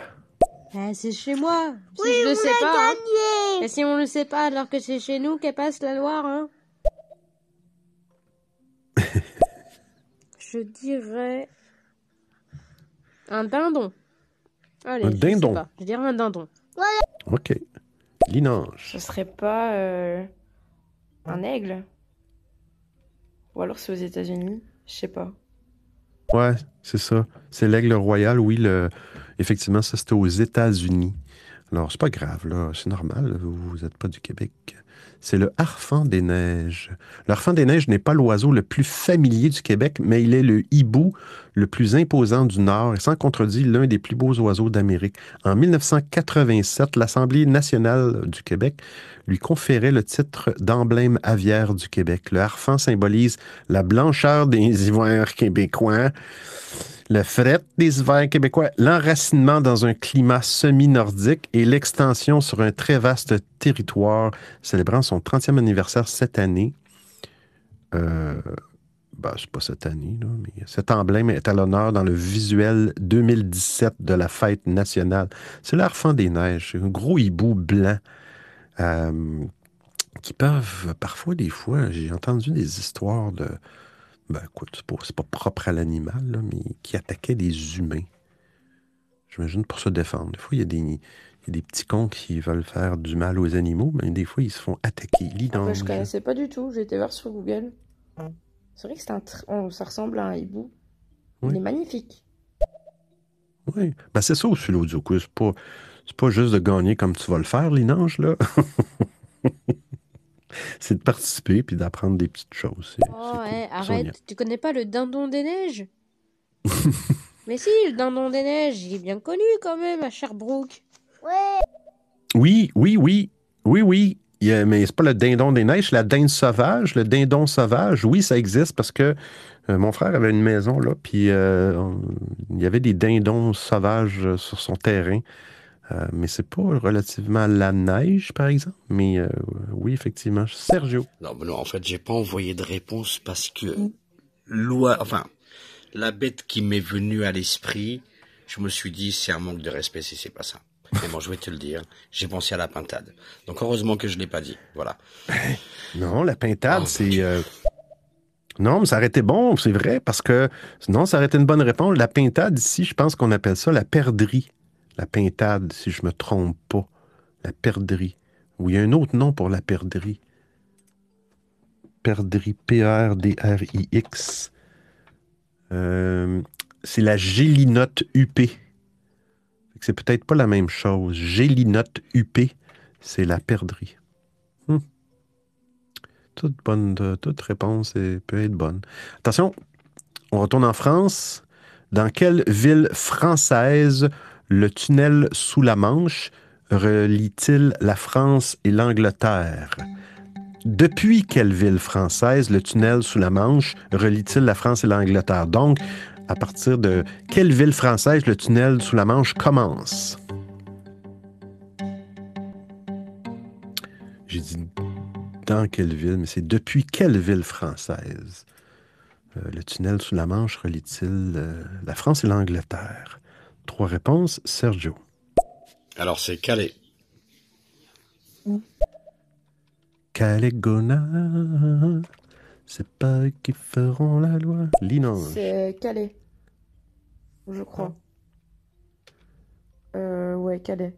Ah, c'est chez moi. Si Oui, je le on sais a pas. hein. gagné. Et si on le sait pas alors que c'est chez nous qu'elle passe la Loire, hein (laughs) Je dirais un dindon. Allez, Un je sais dindon. pas. Je dirais un dindon. OK. Linange. Ce serait pas euh, un aigle? Ou alors c'est aux États-Unis? Je sais pas. Ouais, c'est ça. C'est l'aigle royal, oui. Le... Effectivement, ça, c'était aux États-Unis. Alors, c'est pas grave, là. C'est normal. Vous n'êtes pas du Québec. C'est le harfang des neiges. Le des neiges n'est pas l'oiseau le plus familier du Québec, mais il est le hibou le plus imposant du Nord et sans contredit l'un des plus beaux oiseaux d'Amérique. En 1987, l'Assemblée nationale du Québec lui conférait le titre d'emblème aviaire du Québec. Le harfang symbolise la blancheur des (laughs) hivers québécois, le fret des hivers québécois, l'enracinement dans un climat semi-nordique et l'extension sur un très vaste territoire, célébrant son 30e anniversaire cette année. Euh, ben, c'est pas cette année, là, mais cet emblème est à l'honneur dans le visuel 2017 de la fête nationale. C'est l'Arfan des Neiges, un gros hibou blanc euh, qui peuvent, parfois, des fois, j'ai entendu des histoires de. Ben, écoute, c'est pas, propre à l'animal, mais qui attaquaient des humains. J'imagine pour se défendre. Des fois, il y a des, il y a des petits cons qui veulent faire du mal aux animaux, mais des fois, ils se font attaquer. Après, le je connaissais pas du tout. J'ai été voir sur Google. C'est vrai que c'est un tr- on- ça ressemble à un hibou. Oui. Il est magnifique. Oui. Ben, c'est ça aussi l'audio. C'est pas, c'est pas juste de gagner comme tu vas le faire, Linange, là. (laughs) c'est de participer puis d'apprendre des petites choses. Oh ouais, arrête. Tu connais pas le dindon des neiges? (laughs) Mais si, le dindon des neiges, il est bien connu quand même à Sherbrooke. Oui, oui, oui. Oui, oui. Il a- mais c'est pas le dindon des neiges, c'est la dinde sauvage. Le dindon sauvage, oui, ça existe parce que euh, mon frère avait une maison, là, puis euh, on- il y avait des dindons sauvages euh, sur son terrain. Euh, mais c'est pas relativement la neige, par exemple. Mais euh, oui, effectivement. Sergio. Non, mais non, en fait, j'ai pas envoyé de réponse parce que loi, enfin, la bête qui m'est venue à l'esprit, je me suis dit, c'est un manque de respect si c'est pas ça. Mais bon, je vais te le dire, j'ai pensé à la pintade. Donc heureusement que je l'ai pas dit. Voilà. (laughs) Non, la pintade, c'est. euh, Non, mais ça aurait été bon, c'est vrai, parce que non, ça aurait été une bonne réponse. La pintade, ici, je pense qu'on appelle ça la perdrix. La pintade, si je me trompe pas. La perdrix. Ou il y a un autre nom pour la perdrix. Perdrix, P-R-D-R-I-X. Euh, c'est la gélinote que C'est peut-être pas la même chose. Gélinote huppée, c'est la perdrix. Hmm. Toute bonne, réponse peut être bonne. Attention, on retourne en France. Dans quelle ville française le tunnel sous la Manche relie-t-il la France et l'Angleterre? Depuis quelle ville française le tunnel sous la Manche relie-t-il la France et l'Angleterre? Donc, à partir de quelle ville française le tunnel sous la Manche commence? J'ai dit dans quelle ville, mais c'est depuis quelle ville française Euh, le tunnel sous la Manche relie-t-il euh, la France et l'Angleterre? Trois réponses. Sergio. Alors, c'est Calais. Calégona, c'est pas eux qui feront la loi. Linange. C'est Calais. Je crois. Euh, ouais, Calais.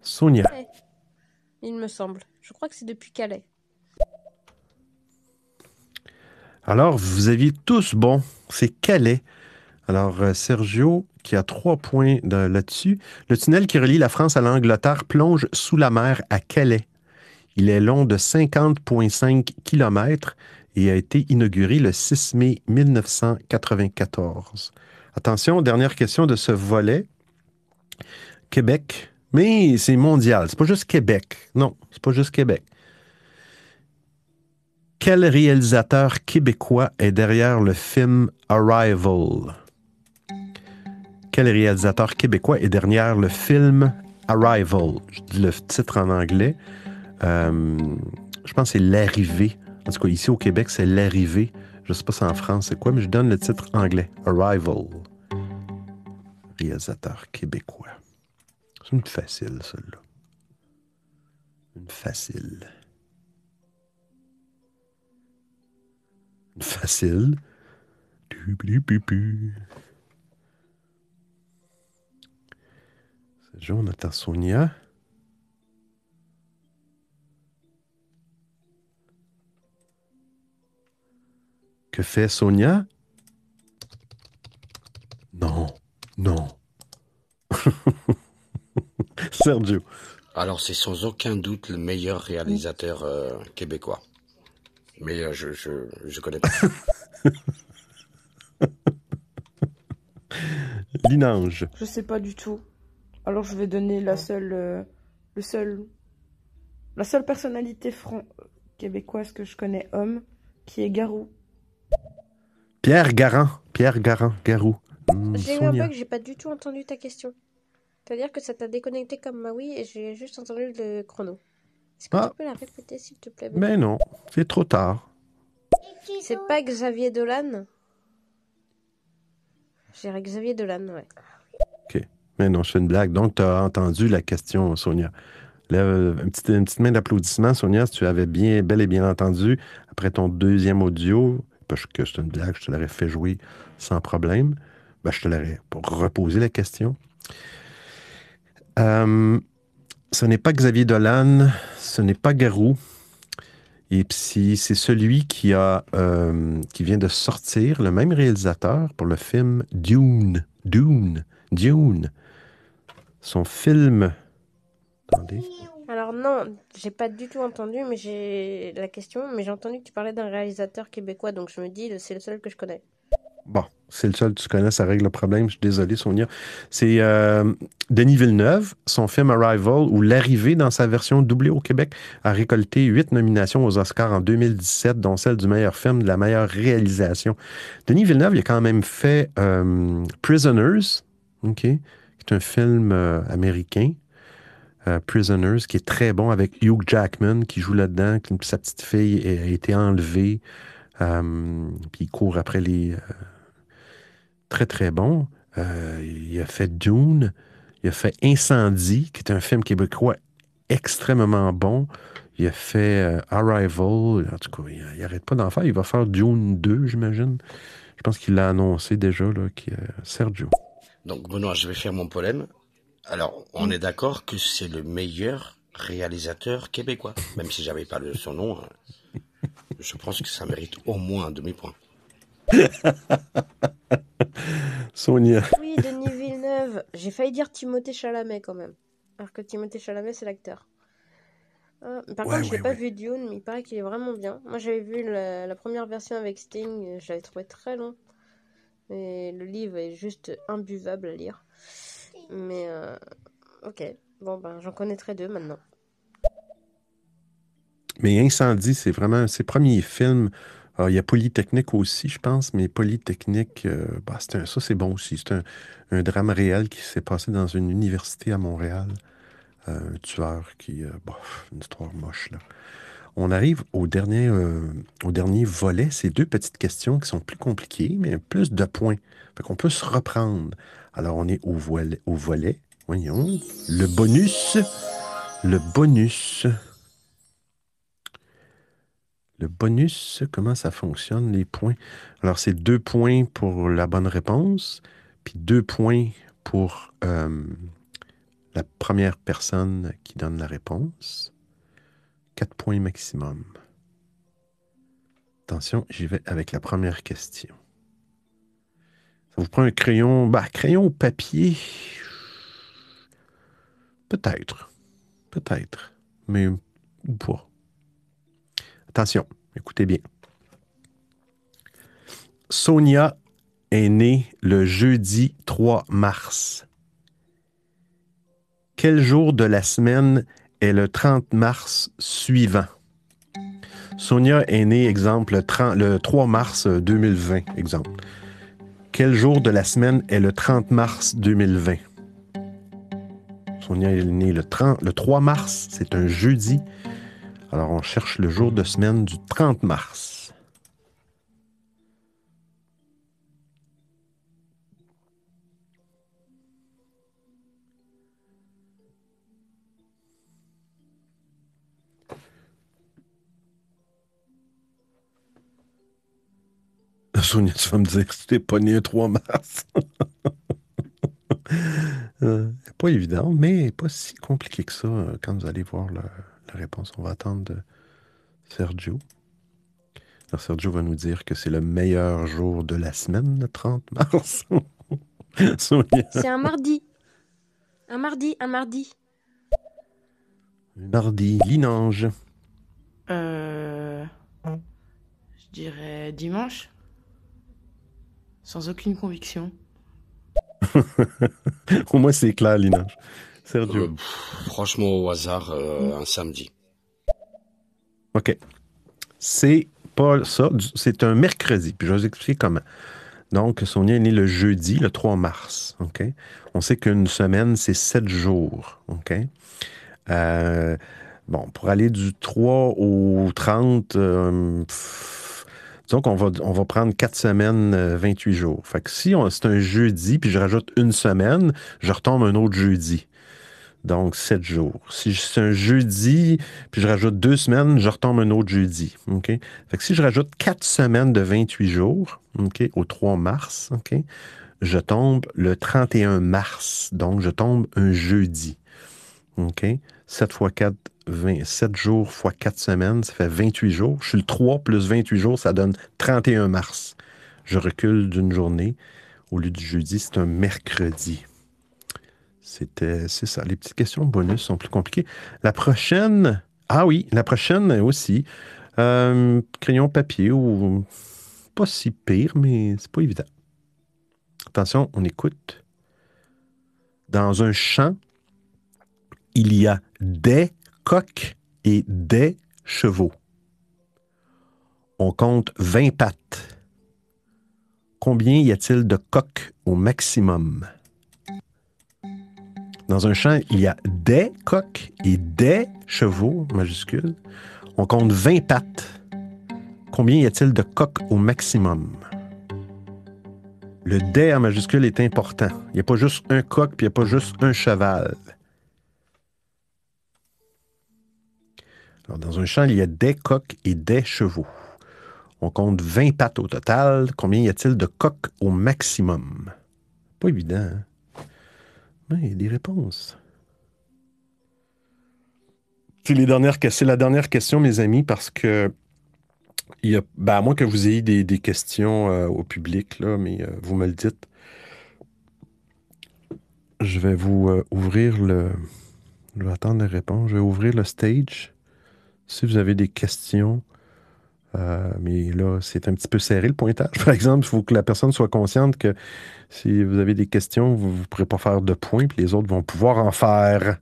Sonia. Il me semble. Je crois que c'est depuis Calais. Alors, vous aviez tous bon. C'est Calais. Alors, euh, Sergio, qui a trois points de- là-dessus. Le tunnel qui relie la France à l'Angleterre plonge sous la mer à Calais. Il est long de 50,5 km et a été inauguré le 6 mai 1994. Attention, dernière question de ce volet. Québec, mais c'est mondial. C'est pas juste Québec. Non, c'est pas juste Québec. Quel réalisateur québécois est derrière le film Arrival? Quel réalisateur québécois est derrière le film Arrival? Je dis le titre en anglais. Euh, je pense que c'est L'arrivée. En tout cas, ici au Québec, c'est L'arrivée. Je ne sais pas si en France c'est quoi, mais je donne le titre anglais. Arrival. Réalisateur québécois. C'est une facile, celle-là. Une facile. Une facile. Du-bi-du-bi-bu. C'est Jonathan Sonia. Que fait Sonia? Non, non. (laughs) Sergio. Alors, c'est sans aucun doute le meilleur réalisateur euh, québécois. Mais euh, je, je, je connais pas. (laughs) Linange. Je sais pas du tout. Alors je vais donner la seule, euh, le seul, la seule personnalité fran- québécoise que je connais homme, qui est Garou. Pierre Garand. Pierre Garand. Garou. Hmm, J'ai eu un bug, j'ai pas du tout entendu ta question. C'est-à-dire que ça t'a déconnecté comme ma Wii et j'ai juste entendu le chrono. Est-ce que Ah. tu peux la répéter s'il te plaît Ben non, c'est trop tard. C'est pas Xavier Dolan? J'ai Xavier Dolan, ouais. OK. Mais non, je une blague. Donc, tu as entendu la question, Sonia. Petite, une petite main d'applaudissement, Sonia, si tu avais bien, bel et bien entendu après ton deuxième audio, parce que c'est une blague, je te l'aurais fait jouer sans problème. Ben, je te l'aurais reposé la question. Euh, ce n'est pas Xavier Dolan, ce n'est pas Garou. Et puis c'est celui qui a euh, qui vient de sortir, le même réalisateur pour le film Dune. Dune. Dune. Son film. Attendez. Alors non, j'ai pas du tout entendu mais j'ai la question, mais j'ai entendu que tu parlais d'un réalisateur québécois, donc je me dis c'est le seul que je connais. Bon, c'est le seul que tu connais, ça règle le problème. Je suis désolé, Sonia. C'est euh, Denis Villeneuve, son film Arrival, où l'arrivée dans sa version doublée au Québec a récolté huit nominations aux Oscars en 2017, dont celle du meilleur film, de la meilleure réalisation. Denis Villeneuve, il a quand même fait euh, Prisoners, OK, qui est un film euh, américain. euh, Prisoners, qui est très bon avec Hugh Jackman qui joue là-dedans, sa petite fille a été enlevée, euh, puis il court après les, très, très bon. Il a fait Dune. Il a fait Incendie, qui est un film québécois extrêmement bon. Il a fait Arrival. En tout cas, il n'arrête pas d'en faire. Il va faire Dune 2, j'imagine. Je pense qu'il l'a annoncé déjà, là, qui, Sergio. Donc, Benoît, je vais faire mon polème. Alors, on est d'accord que c'est le meilleur réalisateur québécois. Même si j'avais pas le, son nom, hein, je pense que ça mérite au moins un demi-point. (laughs) Sonia. Oui, Denis Villeneuve. J'ai failli dire Timothée Chalamet quand même. Alors que Timothée Chalamet, c'est l'acteur. Ah, par Ouais, contre, je n'ai ouais, pas ouais. vu Dune, mais il paraît qu'il est vraiment bien. Moi, j'avais vu la, la première version avec Sting, je l'avais trouvé très long. Le livre est juste imbuvable à lire. Mais, euh, ok. Bon, ben, j'en connaîtrai deux maintenant. Mais Incendie, c'est vraiment ses premiers films. Il y a Polytechnique aussi, je pense, mais Polytechnique, euh, bah, un- ça c'est bon aussi. C'est un, un drame réel qui s'est passé dans une université à Montréal. Euh, un tueur qui. euh, bof, une histoire moche, là. On arrive au dernier, euh, volet. Ces deux petites questions qui sont plus compliquées, mais plus de points. Fait qu'on peut se reprendre. Alors, on est au volet. Au volet. Voyons. Le bonus. Le bonus. Le bonus, comment ça fonctionne, les points? Alors, c'est deux points pour la bonne réponse, puis deux points pour euh, la première personne qui donne la réponse. Quatre points maximum. Attention, j'y vais avec la première question. Ça vous prend un crayon, bah, crayon ou papier? Peut-être. Peut-être. Mais ou pas. Attention, écoutez bien. Sonia est née le jeudi 3 mars. Quel jour de la semaine est le 30 mars suivant? Sonia est née, exemple, le, 30 le 3 mars 2020, exemple. Quel jour de la semaine est le 30 mars 2020? Sonia est née le, 30 le 3 mars, c'est un jeudi. Alors, on cherche le jour de semaine du 30 mars. Sonia, (laughs) tu vas me dire que tu t'es pas né le 3 mars. (laughs) euh, pas évident, mais pas si compliqué que ça euh, quand vous allez voir la, la réponse. On va attendre de Sergio. Alors, Sergio va nous dire que c'est le meilleur jour de la semaine, le 30 mars. (laughs) Sonia. C'est un mardi. Un mardi, un mardi. Mardi, Linange. Euh... Je dirais dimanche. Sans aucune conviction. (laughs) Au moins, c'est clair, Linange. Sergio. Euh, pff, franchement, au hasard, euh, un samedi. OK. C'est pas ça. C'est un mercredi. Puis je vais vous expliquer comment. Donc, Sonia est née le jeudi, le 3 mars. OK? On sait qu'une semaine, c'est sept jours. OK? Euh, bon, pour aller du 3 au 30, euh, pff, qu'on va, on va prendre quatre semaines, euh, 28 jours. Fait que si c'est un jeudi, puis je rajoute une semaine, je retombe un autre jeudi. Donc, sept jours. Si c'est un jeudi, puis je rajoute deux semaines, je retombe un autre jeudi. OK? Fait que si je rajoute quatre semaines de 28 jours, OK, au 3 mars, OK, je tombe le 31 mars. Donc, je tombe un jeudi. OK? 7 fois 4, 20, 7 jours fois 4 semaines, ça fait 28 jours. Je suis le 3 plus 28 jours, ça donne 31 mars. Je recule d'une journée. Au lieu du jeudi, c'est un mercredi. C'était, c'est ça. Les petites questions bonus sont plus compliquées. La prochaine, ah oui, la prochaine aussi. Euh, crayon papier ou pas si pire, mais c'est pas évident. Attention, on écoute. Dans un champ, il y a des coqs et des chevaux. On compte 20 pattes. Combien y a-t-il de coqs au maximum? Dans un champ, il y a des coqs et des chevaux, majuscules. On compte 20 pattes. Combien y a-t-il de coqs au maximum? Le des en majuscule est important. Il n'y a pas juste un coq, puis il n'y a pas juste un cheval. Alors, dans un champ, il y a des coqs et des chevaux. On compte 20 pattes au total. Combien y a-t-il de coqs au maximum? Pas évident, hein? Il y a des réponses. C'est la dernière question, mes amis, parce que ben, à moins que vous ayez des, questions euh, au public, mais euh, vous me le dites. Je vais vous euh, ouvrir le. Je vais attendre les réponses. Je vais ouvrir le stage. Si vous avez des questions, euh, mais là, c'est un petit peu serré le pointage. (laughs) Par exemple, il faut que la personne soit consciente que si vous avez des questions, vous ne pourrez pas faire de points, puis les autres vont pouvoir en faire.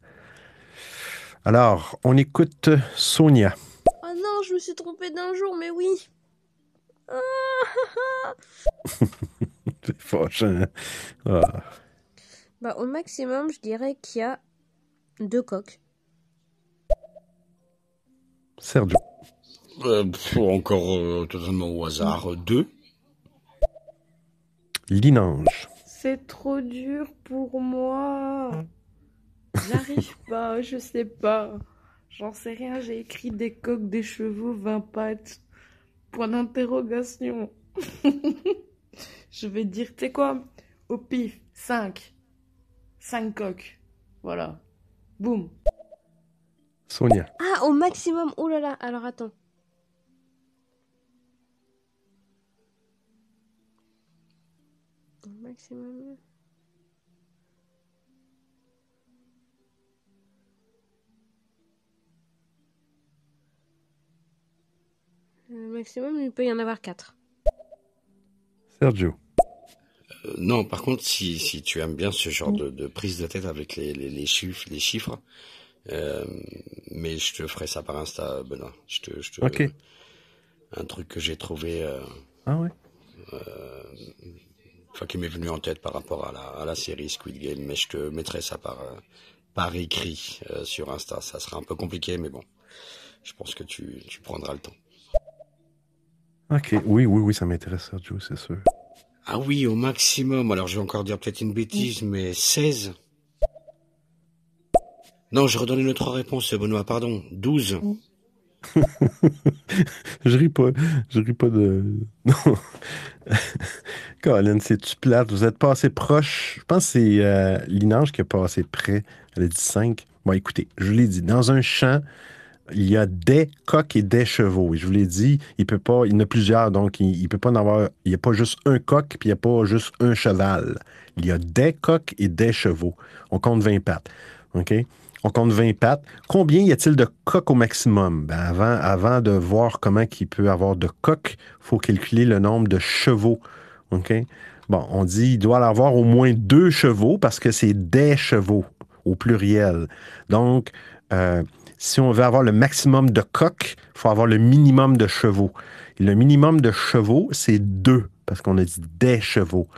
Alors, on écoute Sonia. Oh non, je me suis trompée d'un jour, mais oui. Ah, (laughs) C'est fâche, hein? Ah. bah, au maximum, je dirais qu'il y a deux coques. Sergio. Euh, encore euh, totalement au hasard, euh, deux. Linange. C'est trop dur pour moi. J'arrive pas, je sais pas. J'en sais rien, j'ai écrit des coques, des chevaux, 20 pattes. Point d'interrogation. (laughs) je vais dire, tu sais quoi? Au pif, 5. 5 coques. Voilà. Boum. Sonia. Ah, au maximum. Oh là là, alors attends. Au maximum. Le maximum, il peut y en avoir 4. Sergio. Euh, non, par contre, si, si tu aimes bien ce genre de, de prise de tête avec les, les, les chiffres, les chiffres, euh, mais je te ferai ça par Insta, Benoît. Je te, je te, Ok. Un truc que j'ai trouvé, euh, Ah ouais. euh, enfin qui m'est venu en tête par rapport à la, à la série Squid Game, mais je te mettrai ça par, euh, par écrit euh, sur Insta. Ça sera un peu compliqué, mais bon, je pense que tu, tu prendras le temps. Ok. Oui, oui, oui, ça m'intéresse, Sergio, c'est sûr. Ah oui, au maximum. Alors je vais encore dire peut-être une bêtise, mais 16. Non, je redonne une autre réponse, Benoît, pardon. 12. (laughs) je ris pas. Je ris pas de. (laughs) Non. Colin, c'est-tu plate? Vous êtes pas assez proche. Je pense que c'est euh, Linange qui a pas assez près. Elle a dit 5. Bon, écoutez, je vous l'ai dit. Dans un champ, il y a des coqs et des chevaux. Et je vous l'ai dit, il peut pas. Il y en a plusieurs, donc il, il peut pas en avoir. Il n'y a pas juste un coq, puis il n'y a pas juste un cheval. Il y a des coqs et des chevaux. On compte 20 pattes. OK? On compte 20 pattes. Combien y a-t-il de coqs au maximum? Ben, avant, avant de voir comment il peut avoir de coqs, il faut calculer le nombre de chevaux. OK? Bon, on dit il doit avoir au moins deux chevaux parce que c'est des chevaux au pluriel. Donc, euh, si on veut avoir le maximum de coqs, il faut avoir le minimum de chevaux. Le minimum de chevaux, c'est deux, parce qu'on a dit des chevaux.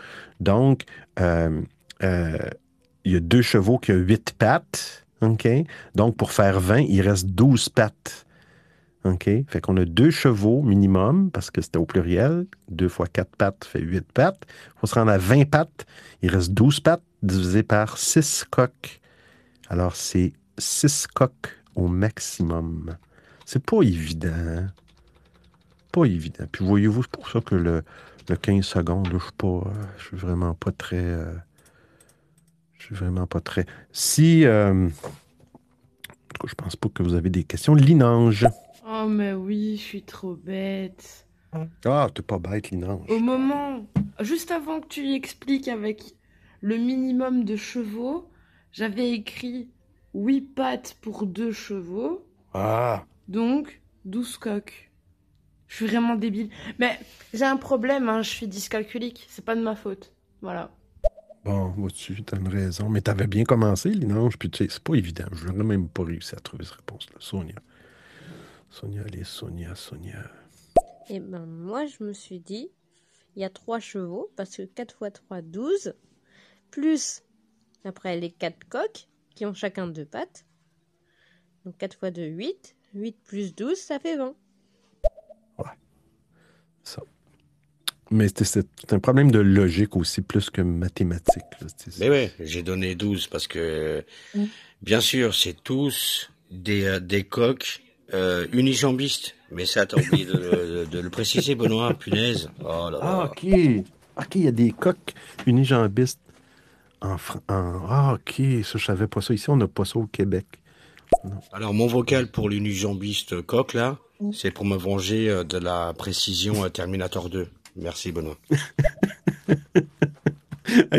Donc, euh, euh, il y a deux chevaux qui ont huit pattes. Donc, pour faire 20, il reste 12 pattes. Fait qu'on a deux chevaux minimum, parce que c'était au pluriel. Deux fois quatre pattes fait huit pattes. Faut se rendre à 20 pattes. Il reste 12 pattes divisé par 6 coqs. Alors, c'est 6 coqs au maximum. C'est pas évident. hein? Pas évident. Puis voyez-vous, c'est pour ça que le, le 15 secondes, je suis euh, suis vraiment pas très. euh, je suis vraiment pas très. Si. euh, je pense pas que vous avez des questions. Linange. Oh, mais oui, je suis trop bête. Ah, t'es pas bête, Linange. Au moment, juste avant que tu expliques avec le minimum de chevaux, j'avais écrit 8 pattes pour 2 chevaux, Ah! donc 12 coques. Je suis vraiment débile. Mais j'ai un problème, hein, je suis dyscalculique, c'est pas de ma faute. Voilà. Bon, vois-tu, t'as une raison. Mais t'avais bien commencé, Linange, puis tu sais, c'est pas évident. Je n'aurais même pas réussi à trouver cette réponse-là. Sonia. Sonia, allez, Sonia, Sonia. Et ben moi je me suis dit, il y a 3 chevaux, parce que 4 x 3, 12, plus après les 4 coqs, qui ont chacun deux pattes. Donc 4 x 2, 8. 8 plus 12, ça fait 20. Ça. Mais c'est- un problème de logique aussi, plus que mathématique. là. Mais ouais, j'ai donné 12 parce que, bien sûr, c'est tous des, euh, des coqs euh, unijambistes. Mais ça, t'as oublié de, de- de le préciser, Benoît, punaise. Oh là. Ah, OK. OK, il y a des coqs unijambistes en. Ah, OK. Ça, je savais pas ça. Ici, on n'a pas ça au Québec. Alors, mon vocal pour l'unijambiste coq, là, c'est pour me venger euh, de la précision Terminator 2. Merci, Benoît. (laughs)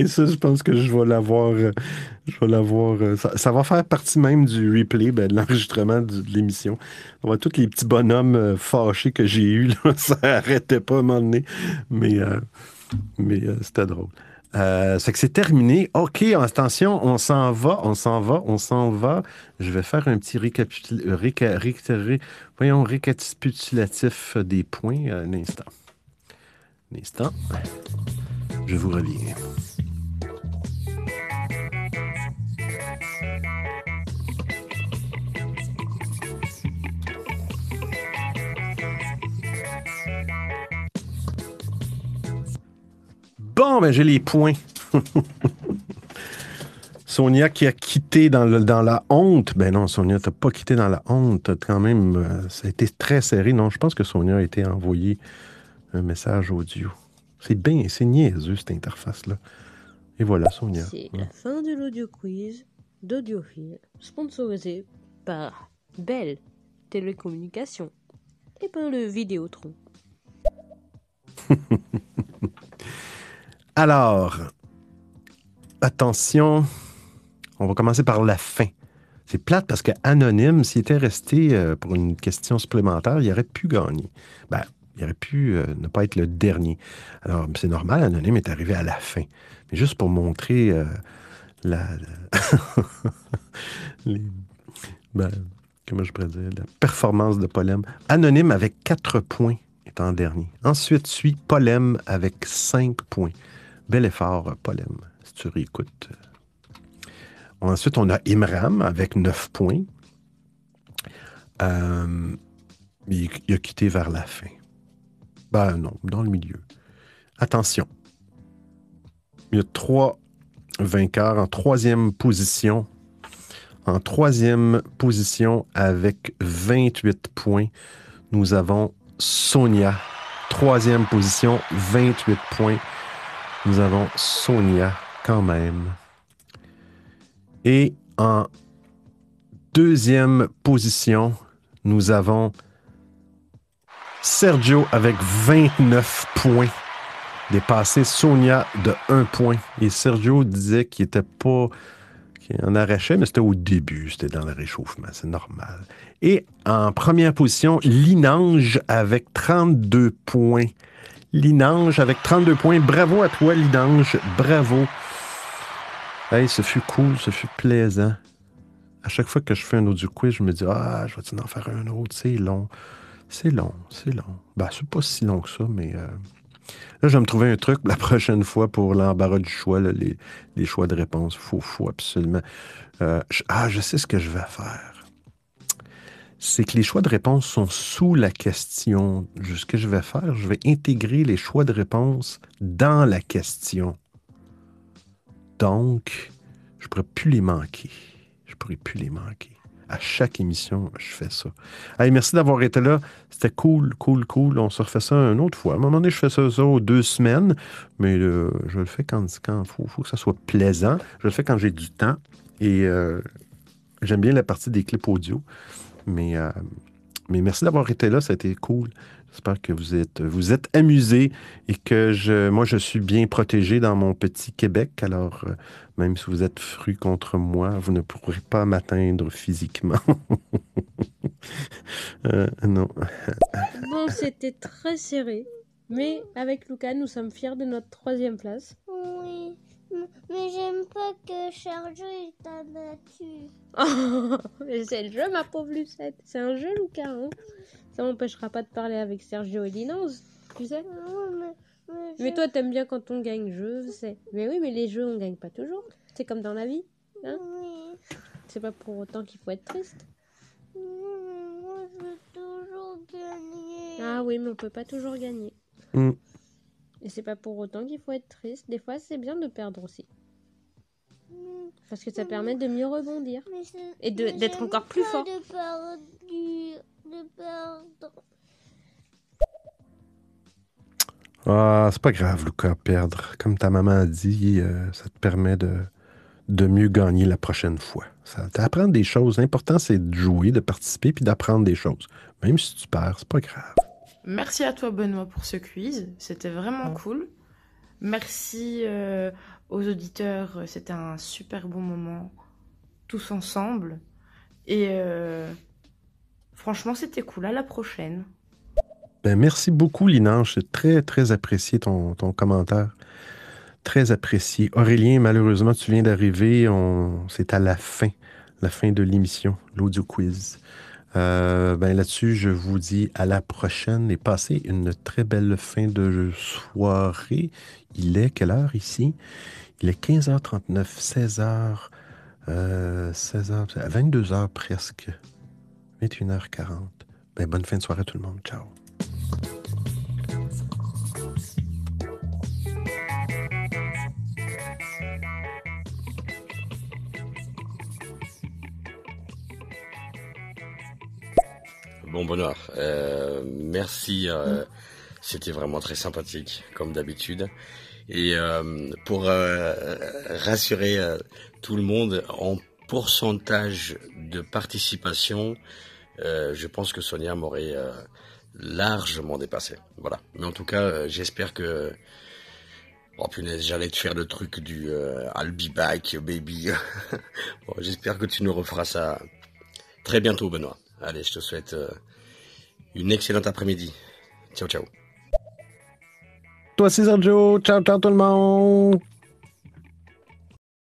Ça, je pense que je vais l'avoir. euh, je vais l'avoir. euh, ça, va faire partie même du replay, ben, de l'enregistrement de l'émission. On voit tous les petits bonhommes euh, fâchés que j'ai eus. (laughs) Ça arrêtait pas à un moment donné. Mais, mais c'était drôle. Euh, c'est que c'est terminé. OK, attention, on s'en va, on s'en va, on s'en va. Je vais faire un petit récapitul- récapitulatif des points. Un instant. Un instant. Je vous reviens. Bon, ben j'ai les points. (laughs) Sonia qui a quitté dans, le, dans, la honte. Ben non, Sonia, t'as pas quitté dans la honte. Quand même, euh, ça a été très serré. Non, je pense que Sonia a été envoyée un message audio. C'est bien, c'est niaiseux cette interface-là. Et voilà, Sonia. C'est la fin de l'audio quiz d'Audiophile, sponsorisé par Bell Télécommunications et par le Vidéotron. (laughs) Alors, attention, on va commencer par la fin. C'est plate parce que Anonyme, s'il était resté euh, pour une question supplémentaire, il aurait pu gagner. Ben, il aurait pu euh, ne pas être le dernier. Alors, c'est normal, Anonyme est arrivé à la fin. Mais juste pour montrer euh, la. (laughs) ben, comment je pourrais dire, performance de Polem. Anonyme avec 4 points est en dernier. Ensuite suit Polem avec 5 points. Bel effort, Polem, si tu réécoutes. Ensuite, on a Imram avec 9 points. Euh, il a quitté vers la fin. Ben non, dans le milieu. Attention. Il y a trois vainqueurs en troisième position. En troisième position avec 28 points, nous avons Sonia. Troisième position, 28 points. Nous avons Sonia quand même. Et en deuxième position, nous avons Sergio avec 29 points. Dépassé Sonia de 1 point. Et Sergio disait qu'il était pas. qu'il en arrachait, mais c'était au début. C'était dans le réchauffement. C'est normal. Et en première position, Linange avec 32 points. Linange avec 32 points. Bravo à toi, Linange. Bravo. Hey, ce fut cool, ce fut plaisant. À chaque fois que je fais un audio quiz, je me dis Ah, je vais en faire un autre? C'est long. C'est long, c'est long. Ben, c'est pas si long que ça, mais euh, là, je vais me trouver un truc la (laughs) prochaine fois pour l'embarras du choix, les, choix de réponse. Faut, faut absolument. Euh, ah, je sais ce que je vais faire. C'est que les choix de réponse sont sous la question. Ce que je vais faire, je vais intégrer les choix de réponse dans la question. Donc, je pourrais plus les manquer. Je pourrais plus les manquer. À chaque émission, je fais ça. Allez, merci d'avoir été là. C'était cool, cool, cool. On se refait ça une autre fois. À un moment donné, je fais ça, ça aux deux semaines, mais euh, je le fais quand il faut, que ça soit plaisant. Je le fais quand j'ai du temps. Et euh, j'aime bien la partie des clips audio. Mais, euh, mais merci d'avoir été là. Ça a été cool. J'espère que vous êtes, amusés et que moi, je suis bien protégé dans mon petit Québec. Alors, même si vous êtes fru contre moi, vous ne pourrez pas m'atteindre physiquement. (laughs) Euh, non. (laughs) Bon, c'était très serré, mais avec Lucas, nous sommes fiers de notre troisième place. Oui, mais j'aime pas que Sergio il t'a battu. Oh, (laughs) mais c'est le jeu, ma pauvre Lucette. C'est un jeu, Lucas. Hein Ça m'empêchera pas de parler avec Sergio et Linance, tu sais. mais, Mais toi, t'aimes bien quand on gagne, je sais. Mais oui, mais les jeux, on gagne pas toujours. C'est comme dans la vie. Hein C'est pas pour autant qu'il faut être triste. Moi, je veux toujours gagner. Ah oui, mais on peut pas toujours gagner. Mm. Et c'est pas pour autant qu'il faut être triste. Des fois, c'est bien de perdre aussi. Parce que ça permet de mieux rebondir. Et d'être encore plus fort. De perdre, de perdre. Ah, c'est pas grave, Lucas, perdre. Comme ta maman a dit, euh, ça te permet de, de mieux gagner la prochaine fois. Ça t'apprendre des choses. L'important, c'est de jouer, de participer, puis d'apprendre des choses. Même si tu perds, c'est pas grave. Merci à toi Benoît pour ce quiz, c'était vraiment cool. Merci euh, aux auditeurs, c'était un super bon moment, tous ensemble. Et euh, franchement c'était cool, à la prochaine. Ben, merci beaucoup, Linange. C'est très, très apprécié ton, ton commentaire. Très apprécié. Aurélien, malheureusement, tu viens d'arriver. On... C'est à la fin, la fin de l'émission, l'audio quiz. Euh, ben, Là-dessus, je vous dis à la prochaine et passez une très belle fin de soirée. Il est quelle heure ici? Il est 15h39, 16h, euh, 16h, 22h presque, 21h40. Ben, bonne fin de soirée à tout le monde. Ciao. Bon bonheur, euh, merci. Euh, c'était vraiment très sympathique, comme d'habitude. Et euh, pour rassurer tout le monde, en pourcentage de participation, je pense que Sonia m'aurait largement dépassé. Voilà. Mais en tout cas, euh, j'espère que... Oh punaise, j'allais te faire le truc du euh, I'll be back, baby. (laughs) j'espère que tu nous referas ça très bientôt, Benoît. Allez, je te souhaite euh, une excellente après-midi. Ciao, ciao. Toi, c'est Sergio. Ciao, ciao tout le monde.